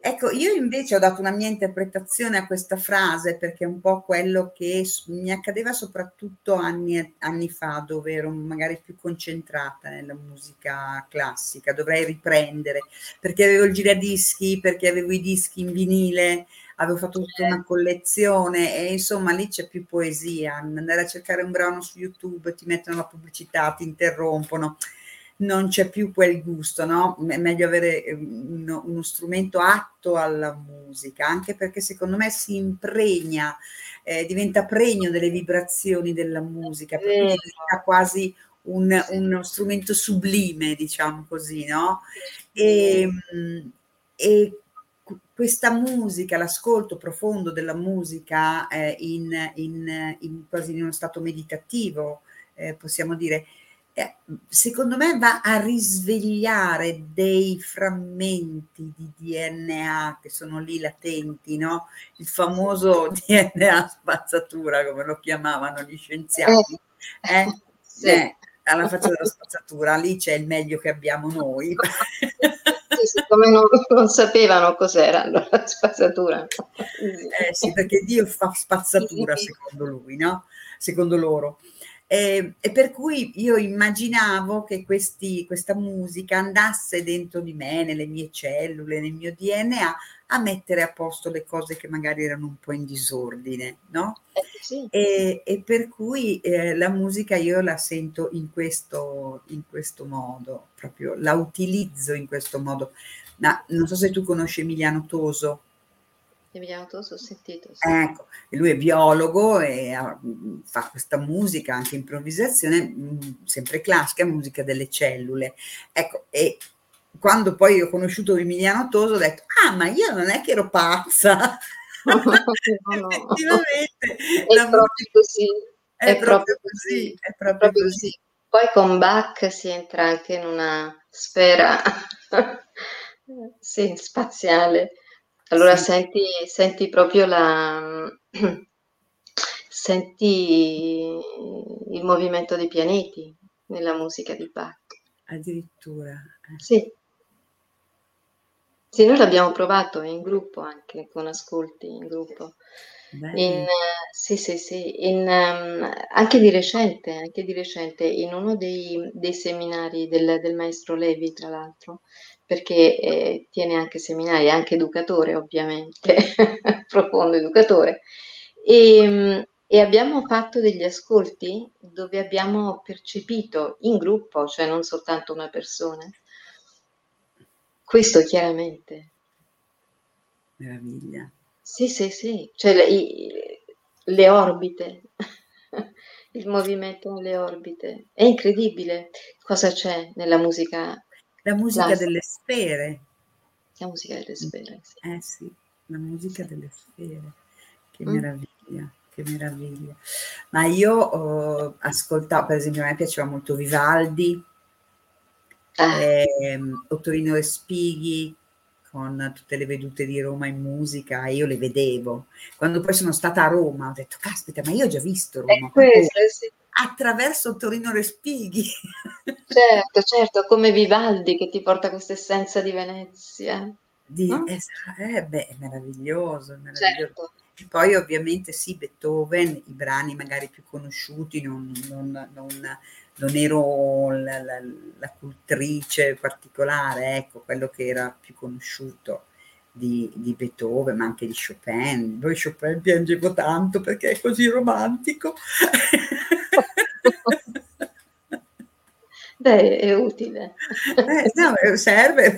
B: Ecco, io invece ho dato una mia interpretazione a questa frase perché è un po' quello che mi accadeva soprattutto anni, anni fa, dove ero magari più concentrata nella musica classica, dovrei riprendere, perché avevo il giradischi, perché avevo i dischi in vinile, avevo fatto tutta una collezione e insomma lì c'è più poesia, andare a cercare un brano su YouTube, ti mettono la pubblicità, ti interrompono non c'è più quel gusto, no? È meglio avere ehm, uno, uno, strumento atto alla musica, anche perché secondo me si impregna, eh, diventa pregno delle vibrazioni della musica, diventa quasi un, uno strumento sublime, diciamo così, no? E, ehm, e questa musica, l'ascolto profondo della musica eh, in, in, in, quasi in uno stato meditativo, eh, possiamo dire, secondo me va a risvegliare dei frammenti di DNA che sono lì latenti, no? Il famoso [laughs] DNA spazzatura, come lo chiamavano gli scienziati. Eh? eh? Sì. Eh, alla faccia della spazzatura, lì c'è il meglio che abbiamo noi. [laughs]
C: Siccome non, non, sapevano cos'era la spazzatura.
B: Eh sì, perché Dio fa spazzatura secondo lui, no? Secondo loro. Eh, e per cui io immaginavo che questi, questa musica andasse dentro di me, nelle mie cellule, nel mio DNA, a mettere a posto le cose che magari erano un po' in disordine, no? Eh, sì. e, e, per cui eh, la musica io la sento in questo, in questo modo, proprio la utilizzo in questo modo. Ma non so se tu conosci Emiliano Toso.
C: Emiliano Toso ho sentito.
B: Sì. Ecco, lui è biologo e fa questa musica, anche improvvisazione, sempre classica, musica delle cellule. Ecco, e quando poi ho conosciuto Emiliano Toso ho detto, ah, ma io non è che ero pazza. [laughs] [laughs] No, no. Effettivamente.
C: È proprio così. È, è proprio così. È proprio, proprio così. così. Poi con Bach si entra anche in una sfera [laughs] sì, spaziale. Allora sì. senti, senti proprio la... [clears throat] senti il movimento dei pianeti nella musica di Bach.
B: Addirittura. Eh.
C: Sì. Sì, noi l'abbiamo provato in gruppo anche, con ascolti in gruppo. In, sì, sì, sì, in, um, anche di recente, anche di recente, in uno dei, dei seminari del, del, maestro Levi, tra l'altro, perché eh, tiene anche seminari, è anche educatore, ovviamente, [laughs] profondo educatore. E, um, e abbiamo fatto degli ascolti dove abbiamo percepito in gruppo, cioè non soltanto una persona, questo chiaramente.
B: Meraviglia.
C: Sì, sì, sì, cioè le, i, le orbite, [laughs] il movimento nelle orbite. È incredibile cosa c'è nella musica.
B: La musica classica. delle sfere.
C: La musica delle sfere,
B: sì. Eh sì, la musica delle sfere. Che mm. meraviglia, che meraviglia. Ma io ho ascoltato, per esempio, a me piaceva molto Vivaldi, ah. ehm, Ottorino Respighi, con tutte le vedute di Roma in musica, io le vedevo. Quando poi sono stata a Roma ho detto, caspita, ma io ho già visto Roma. Questo, sì. Attraverso Torino Respighi. [laughs]
C: Certo, certo, come Vivaldi che ti porta questa essenza di Venezia.
B: Di, no? eh, eh, beh, è meraviglioso, è meraviglioso. Certo. E poi ovviamente sì, Beethoven, i brani magari più conosciuti, non, non, non non ero la, la, la, cultrice particolare, ecco, quello che era più conosciuto di, di, Beethoven, ma anche di Chopin. Poi Chopin piangevo tanto perché è così romantico. [laughs]
C: Beh, è utile.
B: Eh, no, eh, serve,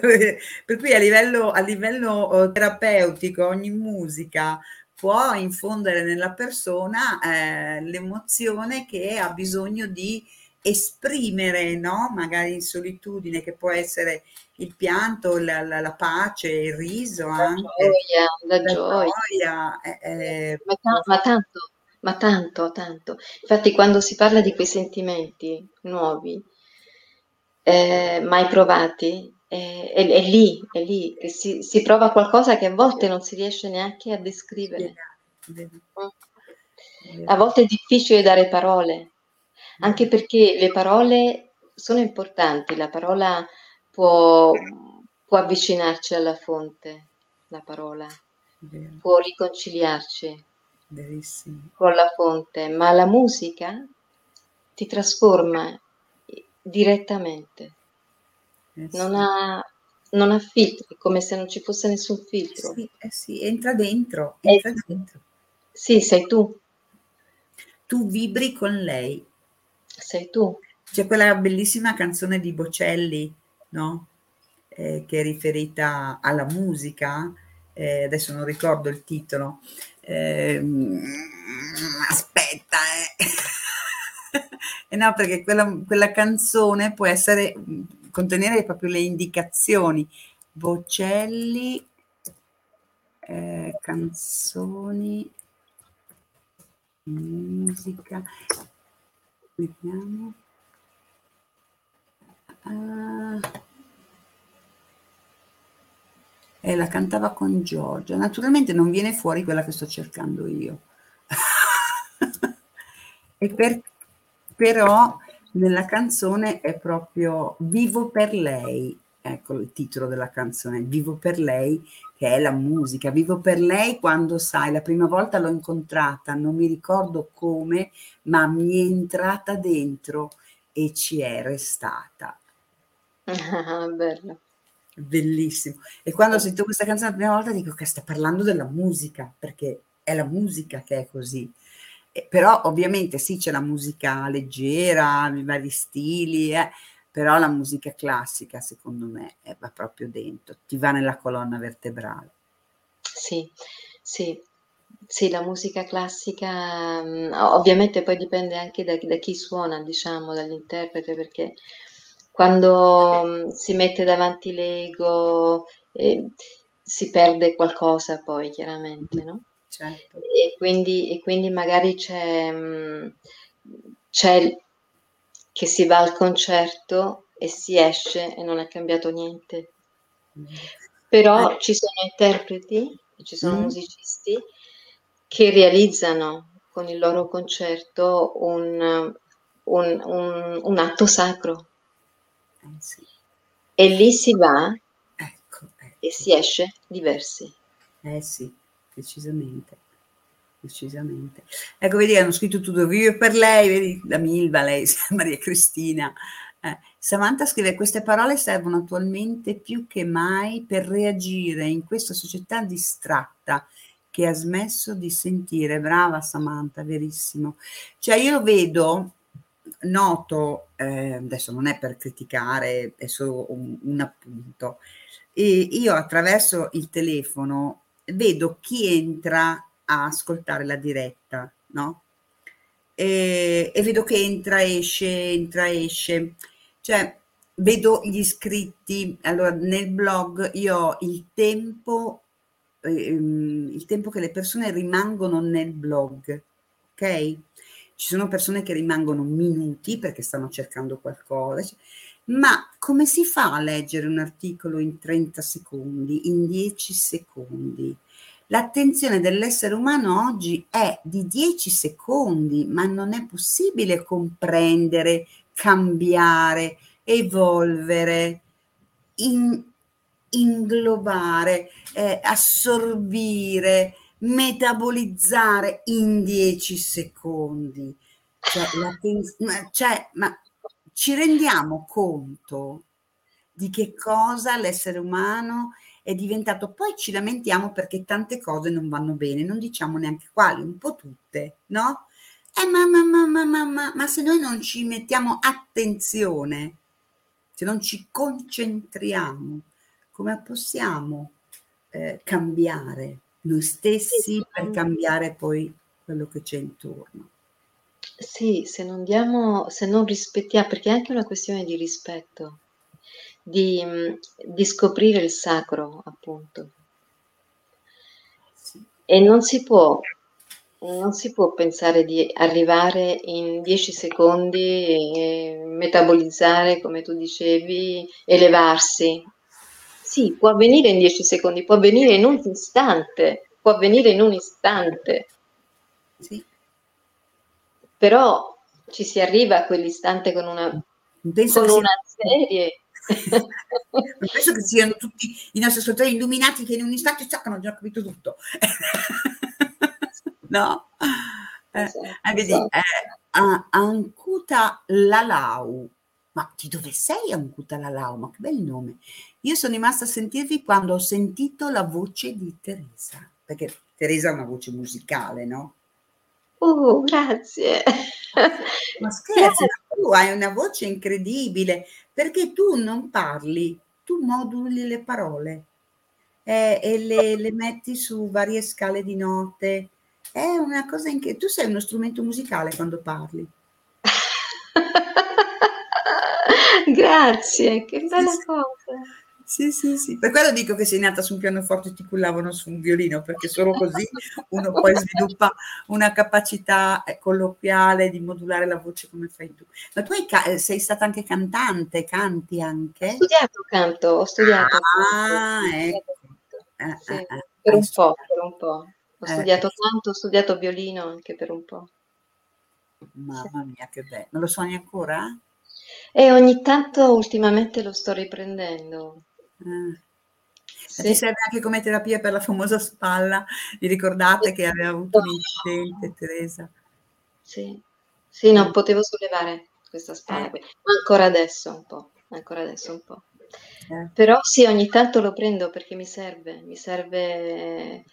B: per cui a livello, a livello oh, terapeutico ogni musica può infondere nella persona eh, l'emozione che ha bisogno di esprimere, no? magari in solitudine, che può essere il pianto, la, la, la pace, il riso, la anche,
C: gioia, la, la gioia. gioia eh, eh, ma, ta- ma, tanto, ma tanto, tanto. Infatti quando si parla di quei sentimenti nuovi, eh, mai provati, è, è, è, lì, è lì che si, si, prova qualcosa che a volte non si riesce neanche a descrivere. Mm. A volte è difficile dare parole, anche perché le parole sono importanti, la parola può, può avvicinarci alla fonte, la parola, Vero. può riconciliarci Verissimo. con la fonte, ma la musica ti trasforma direttamente, eh sì. non, ha, non ha filtri, come se non ci fosse nessun filtro.
B: Sì, eh sì entra dentro, entra eh, dentro.
C: Sì, sei tu.
B: Tu vibri con lei
C: sei tu.
B: C'è quella bellissima canzone di Bocelli, no? Eh, che è riferita alla musica, eh, adesso non ricordo il titolo. Eh, aspetta, eh. [laughs] eh. no, perché quella, quella, canzone può essere, contenere proprio le indicazioni. Bocelli, eh, canzoni, musica. Vediamo. Uh, e la cantava con Giorgia. Naturalmente non viene fuori quella che sto cercando io. [laughs] per, però nella canzone è proprio Vivo per lei. Ecco il titolo della canzone, Vivo per lei, che è la musica. Vivo per lei quando, sai, la prima volta l'ho incontrata, non mi ricordo come, ma mi è entrata dentro e ci è restata.
C: Ah, bello.
B: Bellissimo. E quando ho sentito questa canzone la prima volta dico che sta parlando della musica, perché è la musica che è così. Eh, però ovviamente sì, c'è la musica leggera, i vari stili, eh, però la musica classica secondo me va proprio dentro, ti va nella colonna vertebrale.
C: Sì, sì, sì, la musica classica mm, ovviamente poi dipende anche da, da chi suona, diciamo, dall'interprete, perché quando mm, si mette davanti l'ego eh, si perde qualcosa poi, chiaramente, no?
B: Certo.
C: E quindi, e quindi magari c'è, mm, c'è che si va al concerto e si esce e non è cambiato niente. Però eh. ci sono interpreti, ci sono mm. musicisti che realizzano con il loro concerto un, un, un, un atto sacro.
B: Sì.
C: E lì si va
B: ecco, ecco.
C: e si esce diversi.
B: Eh sì, decisamente. Decisamente. Ecco, vedi, hanno scritto tutto vivo per lei, vedi, da Milva, lei, [laughs] Maria Cristina. Eh, Samantha scrive: Queste parole servono attualmente più che mai per reagire in questa società distratta che ha smesso di sentire. Brava Samantha, verissimo. Cioè io vedo, noto, eh, adesso non è per criticare, è solo un, un appunto, e io attraverso il telefono vedo chi entra a ascoltare la diretta, no? E, e vedo che entra, esce, entra, esce. Cioè, vedo gli iscritti. Allora, nel blog io ho il tempo ehm, il tempo che le persone rimangono nel blog, ok? Ci sono persone che rimangono minuti perché stanno cercando qualcosa, ma come si fa a leggere un articolo in 30 secondi, in 10 secondi? L'attenzione dell'essere umano oggi è di 10 secondi, ma non è possibile comprendere, cambiare, evolvere in inglobare, eh, assorbire, metabolizzare in 10 secondi. Cioè, cioè, ma ci rendiamo conto di che cosa l'essere umano è diventato. Poi ci lamentiamo perché tante cose non vanno bene, non diciamo neanche quali, un po' tutte, no? Eh, ma, ma, ma, ma, ma, ma, ma se noi non ci mettiamo attenzione, se non ci concentriamo, come possiamo eh, cambiare noi stessi per cambiare poi quello che c'è intorno.
C: Sì, se non diamo, se non rispettiamo, perché è anche una questione di rispetto, di, di scoprire il sacro, appunto. E non si può non si può pensare di arrivare in 10 secondi e metabolizzare, come tu dicevi, elevarsi. Sì, può avvenire in 10 secondi, può avvenire in un istante, può avvenire in un istante.
B: Sì.
C: Però ci si arriva a quell'istante con una, con una serie.
B: Penso che siano tutti i nostri ascoltatori illuminati che in un istante hanno già capito tutto. [laughs] no? Eh, esatto, eh, vedi, esatto. eh, Ancuta Lalau ma di dove sei Ancuta Lalau? Ma che bel nome. Io sono rimasta a sentirvi quando ho sentito la voce di Teresa, perché Teresa ha una voce musicale, no?
C: Oh, grazie. [laughs]
B: Ma scherzi, tu hai una voce incredibile, perché tu non parli, tu moduli le parole eh, e le, le, metti su varie scale di note. È una cosa in che tu sei uno strumento musicale quando parli. [laughs]
C: Grazie, che bella sì, cosa.
B: Sì, sì, sì. Per quello dico che sei nata su un pianoforte e ti cullavano su un violino, perché solo così uno poi sviluppa una capacità eh, colloquiale di modulare la voce come fai tu. Ma tu ca- eh, sei stata anche cantante, canti anche?
C: Ho studiato canto, ho studiato.
B: Ah, canto. ecco.
C: Eh, sì, per un po', per un po'. Ho studiato canto, ho studiato violino anche per un po'.
B: Mamma mia, che bello. Non lo suoni ancora?
C: E ogni tanto ultimamente lo sto riprendendo.
B: Ah. Sì. Ti serve anche come terapia per la famosa spalla. Vi ricordate che aveva avuto un incidente, Teresa?
C: Sì, sì, non potevo sollevare questa spalla, eh. ancora adesso un po', ancora adesso un po'. Eh. Però sì, ogni tanto lo prendo perché mi serve, mi serve,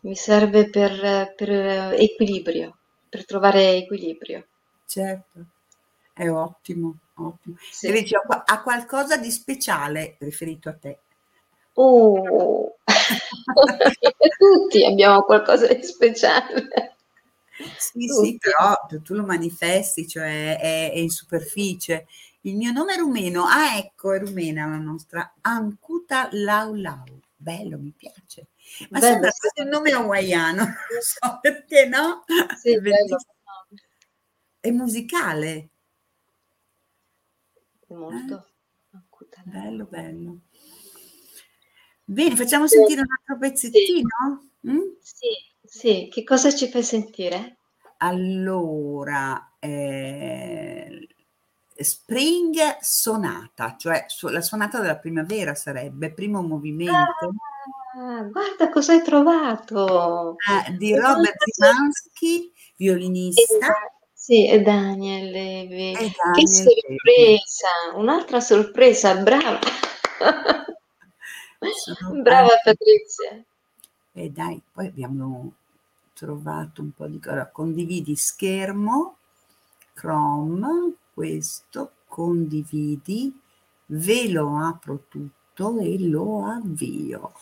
C: mi serve per, per equilibrio, per trovare equilibrio.
B: Certo, è ottimo ottimo. Sì. Dici, ha qualcosa di speciale riferito a te?
C: Oh, [laughs] tutti abbiamo qualcosa di speciale.
B: Sì, tutti. sì, però tu lo manifesti, cioè è, è, in superficie. Il mio nome è rumeno. Ah, ecco, è rumena la nostra. Ancuta Laulau. Bello, mi piace. Ma bello, sembra sì. un nome hawaiano, [laughs] non so perché no? Sì, è, è musicale.
C: Molto.
B: Eh? Bello, bello. Bene, facciamo sentire un altro pezzettino?
C: Sì. Mm? sì, sì, che cosa ci fai sentire?
B: Allora, eh, Spring Sonata, cioè la sonata della primavera sarebbe, primo movimento.
C: Ah, guarda cosa hai trovato!
B: Eh, di Robert Zimansky, violinista.
C: Esatto. Sì, e Daniel Levi. E Daniel che sorpresa! Levi. Un'altra sorpresa, brava! [laughs] Brava Patrizia.
B: E dai, poi abbiamo trovato un po' di... Allora, condividi schermo, Chrome, questo, condividi, ve lo apro tutto e lo avvio.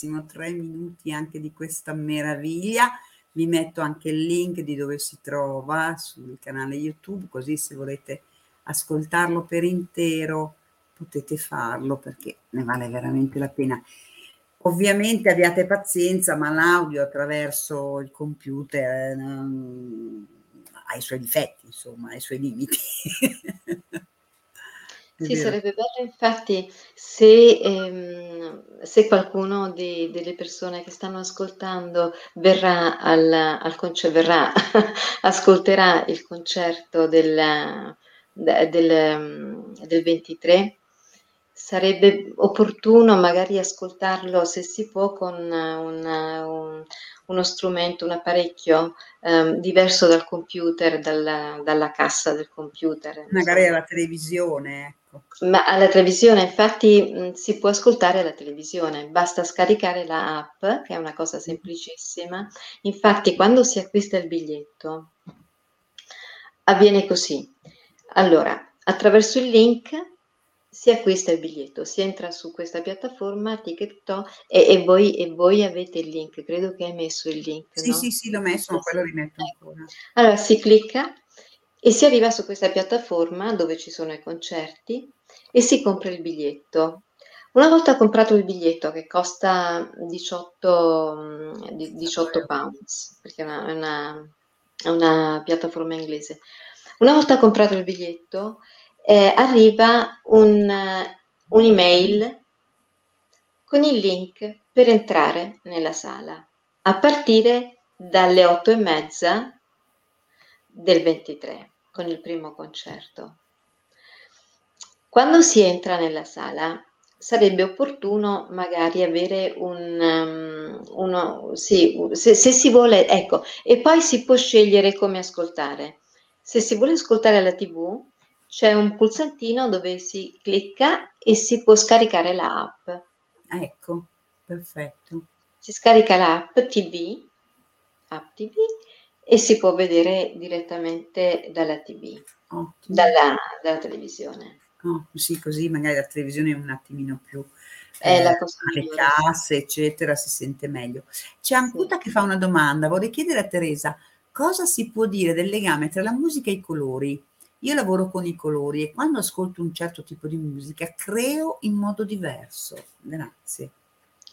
B: Bellissimo, tre minuti anche di questa meraviglia. Vi metto anche il link di dove si trova sul canale YouTube, così se volete ascoltarlo per intero potete farlo perché ne vale veramente la pena. Ovviamente abbiate pazienza, ma l'audio attraverso il computer eh, ha i suoi difetti, insomma, ha i suoi limiti. [laughs]
C: sì, sarebbe bello infatti se ehm, se qualcuno di, delle persone che stanno ascoltando verrà al, al concerto, verrà, [laughs] ascolterà il concerto del, del, del 23, sarebbe opportuno magari ascoltarlo se si può con una, un, uno strumento, un apparecchio um, diverso dal computer, dalla, dalla, cassa del computer.
B: Magari alla televisione. Ecco.
C: Ma alla televisione, infatti, mh, si può ascoltare la televisione, basta scaricare la app, che è una cosa semplicissima. Infatti, quando si acquista il biglietto, avviene così. Allora, attraverso il link si acquista il biglietto, si entra su questa piattaforma Ticket.to e, e, voi, e voi avete il link, credo che hai messo il link.
B: Sì,
C: no?
B: sì, sì, l'ho messo, ma poi lo rimetto ancora.
C: Allora si clicca e si arriva su questa piattaforma dove ci sono i concerti e si compra il biglietto. Una volta comprato il biglietto che costa 18, 18 pounds, perché è una, è, una, è una piattaforma inglese, una volta comprato il biglietto eh, arriva un, un'email con il link per entrare nella sala. A partire dalle otto e mezza del 23 con il primo concerto. Quando si entra nella sala sarebbe opportuno magari avere un um, uno, sì, se, se si vuole, ecco, e poi si può scegliere come ascoltare. Se si vuole ascoltare la TV, c'è un pulsantino dove si clicca e si può scaricare l'app.
B: Ecco, perfetto.
C: Si scarica l'app TV, app TV e si può vedere direttamente dalla TV, dalla, dalla, televisione.
B: Oh, sì, così magari la televisione è un attimino più eh, le casse, eccetera, si sente meglio. C'è Ancuta sì. che fa una domanda, vorrei chiedere a Teresa cosa si può dire del legame tra la musica e i colori? Io lavoro con i colori e quando ascolto un certo tipo di musica creo in modo diverso. Grazie.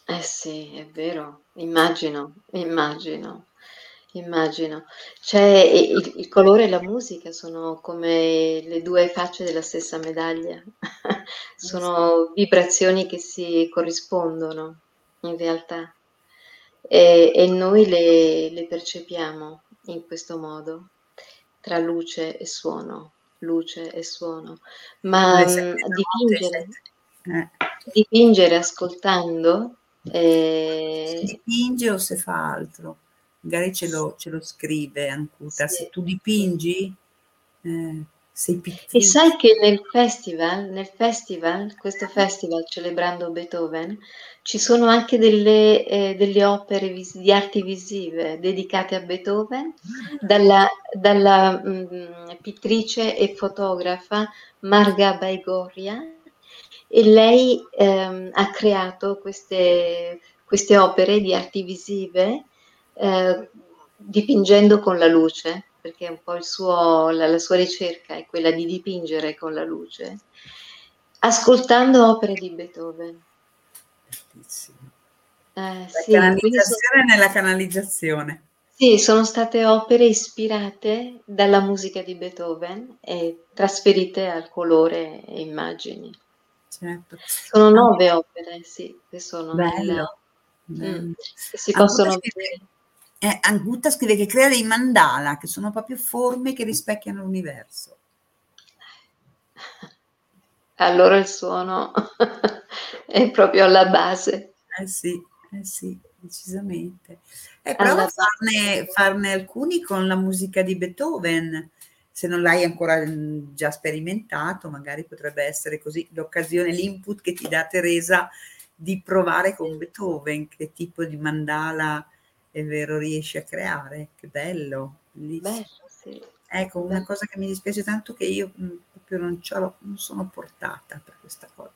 C: Eh sì, è vero, immagino, immagino, immagino. Cioè, il, il colore e la musica sono come le due facce della stessa medaglia, [laughs] sono vibrazioni che si corrispondono in realtà e, e noi le, le percepiamo in questo modo, tra luce e suono luce e suono, ma mh, dipingere, eh. dipingere ascoltando.
B: Eh... Si dipinge o se fa altro? Magari ce lo, ce lo scrive Ancuta. Sì. Se tu dipingi, eh, sei
C: E sai che nel festival, nel festival, questo festival celebrando Beethoven, ci sono anche delle, eh, delle opere vis- di arti visive dedicate a Beethoven dalla, dalla mh, mm, pittrice e fotografa Marga Baigoria e lei ehm, ha creato queste, queste, opere di arti visive eh, dipingendo con la luce perché un po' suo, la, la, sua ricerca è quella di dipingere con la luce, ascoltando opere di Beethoven.
B: Bellissimo. Eh, sì, canalizzazione sono, nella canalizzazione.
C: Sì, sono state opere ispirate dalla musica di Beethoven e trasferite al colore e immagini. Certo. Sono nove opere, sì, che sono
B: bello, nella, bello. Mm, che si possono vedere eh, Anguta scrive che crea dei mandala, che sono proprio forme che rispecchiano l'universo. [laughs]
C: Allora il suono [laughs] è proprio alla base.
B: Eh sì, eh sì, decisamente. E eh, prova a farne, farne alcuni con la musica di Beethoven. Se non l'hai ancora mm, già sperimentato, magari potrebbe essere così l'occasione, l'input che ti dà Teresa di provare con Beethoven, che tipo di mandala è vero, riesci a creare, che bello,
C: bello sì.
B: Ecco, una cosa che mi dispiace tanto che io mh, proprio non, non, sono portata per questa cosa.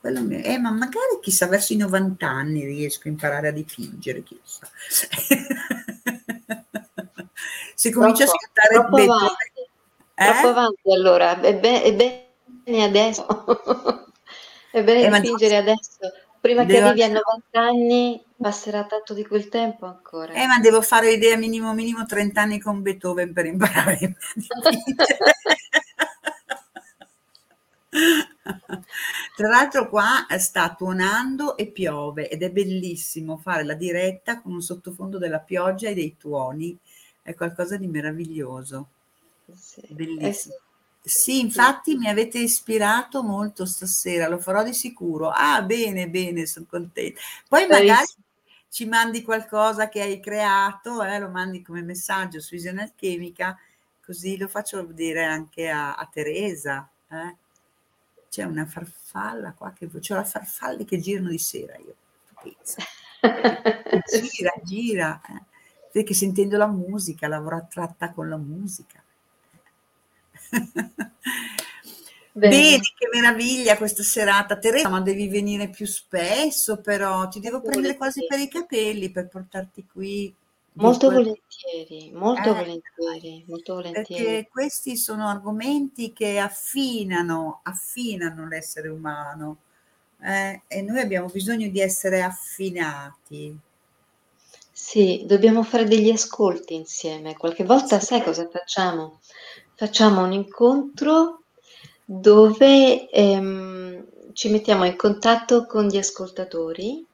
B: Mi, eh, ma magari chissà, verso i 90 anni riesco a imparare a dipingere, chi lo sa. Se comincio a scattare
C: troppo avanti, eh? troppo avanti allora, è, be- è bene adesso, [laughs] è bene eh, dipingere adesso prima che arrivi a 90 anni passerà tanto di quel tempo ancora.
B: Eh, ma devo fare idea minimo minimo 30 anni con Beethoven per imparare Tra l'altro qua sta tuonando e piove ed è bellissimo fare la diretta con un sottofondo della pioggia e dei tuoni, è qualcosa di meraviglioso. Sì. Bellissimo. Eh sì. infatti mi avete ispirato molto stasera, lo farò di sicuro. Ah, bene, bene, sono contenta. Poi magari ci mandi qualcosa che hai creato, eh, lo mandi come messaggio su Vision Alchemica, così lo faccio vedere anche a, a Teresa. Eh. C'è una farfalla qua che c'ho la farfalle che girano di sera io. [laughs] gira, gira. Eh. Perché sentendo la musica, lavoro attratta con la musica. [laughs] Bene. Bene. che meraviglia questa serata. Teresa, ma devi venire più spesso, però ti devo prendere quasi per i capelli per portarti qui.
C: Molto volentieri, molto eh, volentieri, molto volentieri.
B: Perché questi sono argomenti che affinano, affinano l'essere umano eh, e noi abbiamo bisogno di essere affinati.
C: Sì, dobbiamo fare degli ascolti insieme. Qualche volta sai cosa facciamo? Facciamo un incontro dove ehm, ci mettiamo in contatto con gli ascoltatori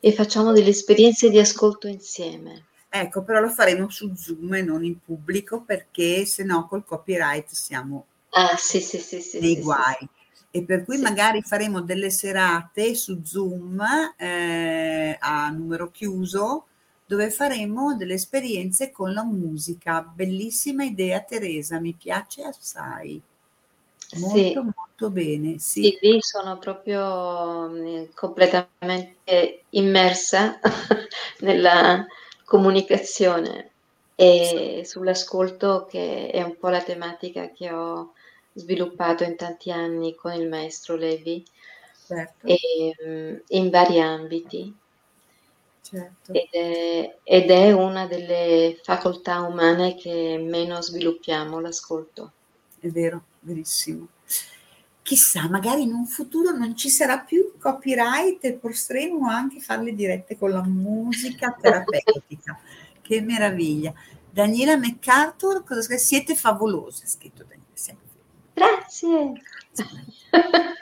C: e facciamo delle esperienze di ascolto insieme.
B: Ecco, però lo faremo su Zoom e non in pubblico perché se no col copyright siamo
C: ah, sì, sì, sì, sì,
B: nei
C: sì,
B: guai. Sì. E per cui sì. magari faremo delle serate su Zoom eh, a numero chiuso dove faremo delle esperienze con la musica. Bellissima idea Teresa, mi piace assai. Molto, sì. molto bene. Sì.
C: sì, lì sono proprio mm, completamente immersa [laughs] nella comunicazione e sull'ascolto che è un po' la tematica che ho sviluppato in tanti anni con il maestro Levi certo. e, mm, in vari ambiti. Certo. Ed, è, ed è una delle facoltà umane che meno sviluppiamo, l'ascolto.
B: È vero, verissimo. Chissà, magari in un futuro non ci sarà più copyright e potremo anche farle dirette con la musica [laughs] terapeutica. che meraviglia. Daniela MacArthur, cosa scrive? Siete favolose, ha scritto Daniela.
C: Grazie. [laughs]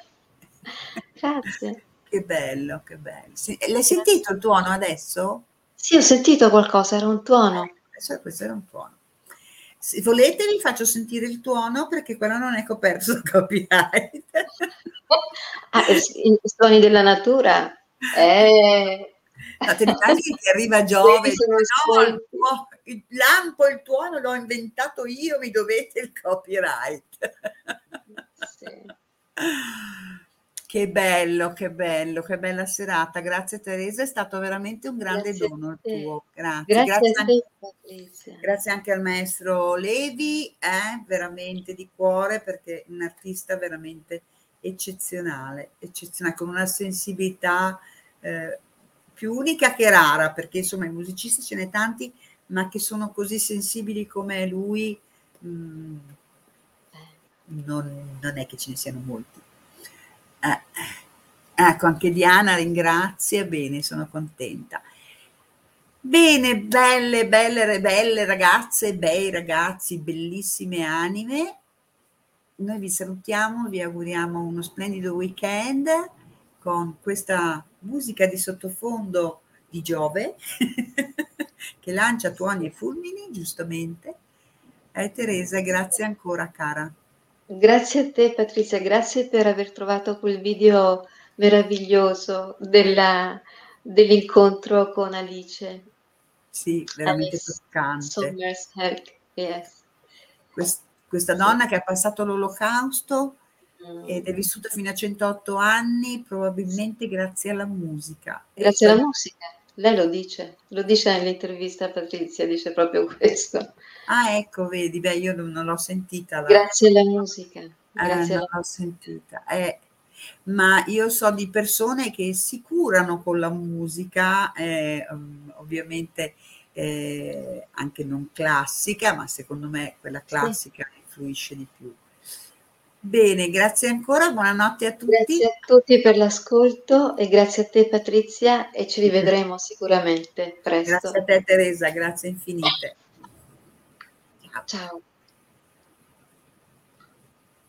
C: Grazie.
B: Che bello, che bello. L'hai sentito il tuono adesso?
C: Sì, ho sentito qualcosa, era un tuono.
B: Eh, adesso questo era un tuono. Se volete vi faccio sentire il tuono perché quello non è coperto da copyright.
C: ah, i suoni della natura. Eh.
B: Fate che arriva Giove, no, il, il lampo, il tuono l'ho inventato io, mi dovete il copyright. Sì. Che bello, che bello, che bella serata. Grazie Teresa, è stato veramente un grande grazie dono il tuo. Grazie.
C: Grazie, grazie, anche,
B: grazie anche al maestro Levi, eh, veramente di cuore, perché è un artista veramente eccezionale, eccezionale, con una sensibilità eh, più unica che rara, perché insomma i musicisti ce n'è tanti, ma che sono così sensibili come lui, mh, mm, non, non è che ce ne siano molti. Eh, ecco, anche Diana ringrazia, bene, sono contenta. Bene, belle, belle, belle ragazze, bei ragazzi, bellissime anime. Noi vi salutiamo, vi auguriamo uno splendido weekend con questa musica di sottofondo di Giove [laughs] che lancia tuoni e fulmini, giustamente. Eh, Teresa, grazie ancora cara.
C: Grazie a te Patrizia, grazie per aver trovato quel video meraviglioso della, dell'incontro con Alice.
B: Sì, veramente Alice toccante. Yes. Quest, questa donna che ha passato l'olocausto mm. ed è vissuta fino a 108 anni, probabilmente grazie alla musica.
C: Grazie alla musica. Lei lo dice, lo dice nell'intervista a Patrizia, dice proprio [laughs] questo.
B: Ah, ecco, vedi, beh, io non, l'ho sentita.
C: La... Grazie alla musica. Eh,
B: grazie
C: eh,
B: non l'ho sentita. Eh, ma io so di persone che si curano con la musica, eh, ovviamente eh, anche non classica, ma secondo me quella classica sì. influisce di più. Bene, grazie ancora, buonanotte a tutti.
C: Grazie a tutti per l'ascolto e grazie a te Patrizia e ci rivedremo [laughs] sicuramente presto.
B: Grazie a te Teresa, grazie infinite.
C: Ciao.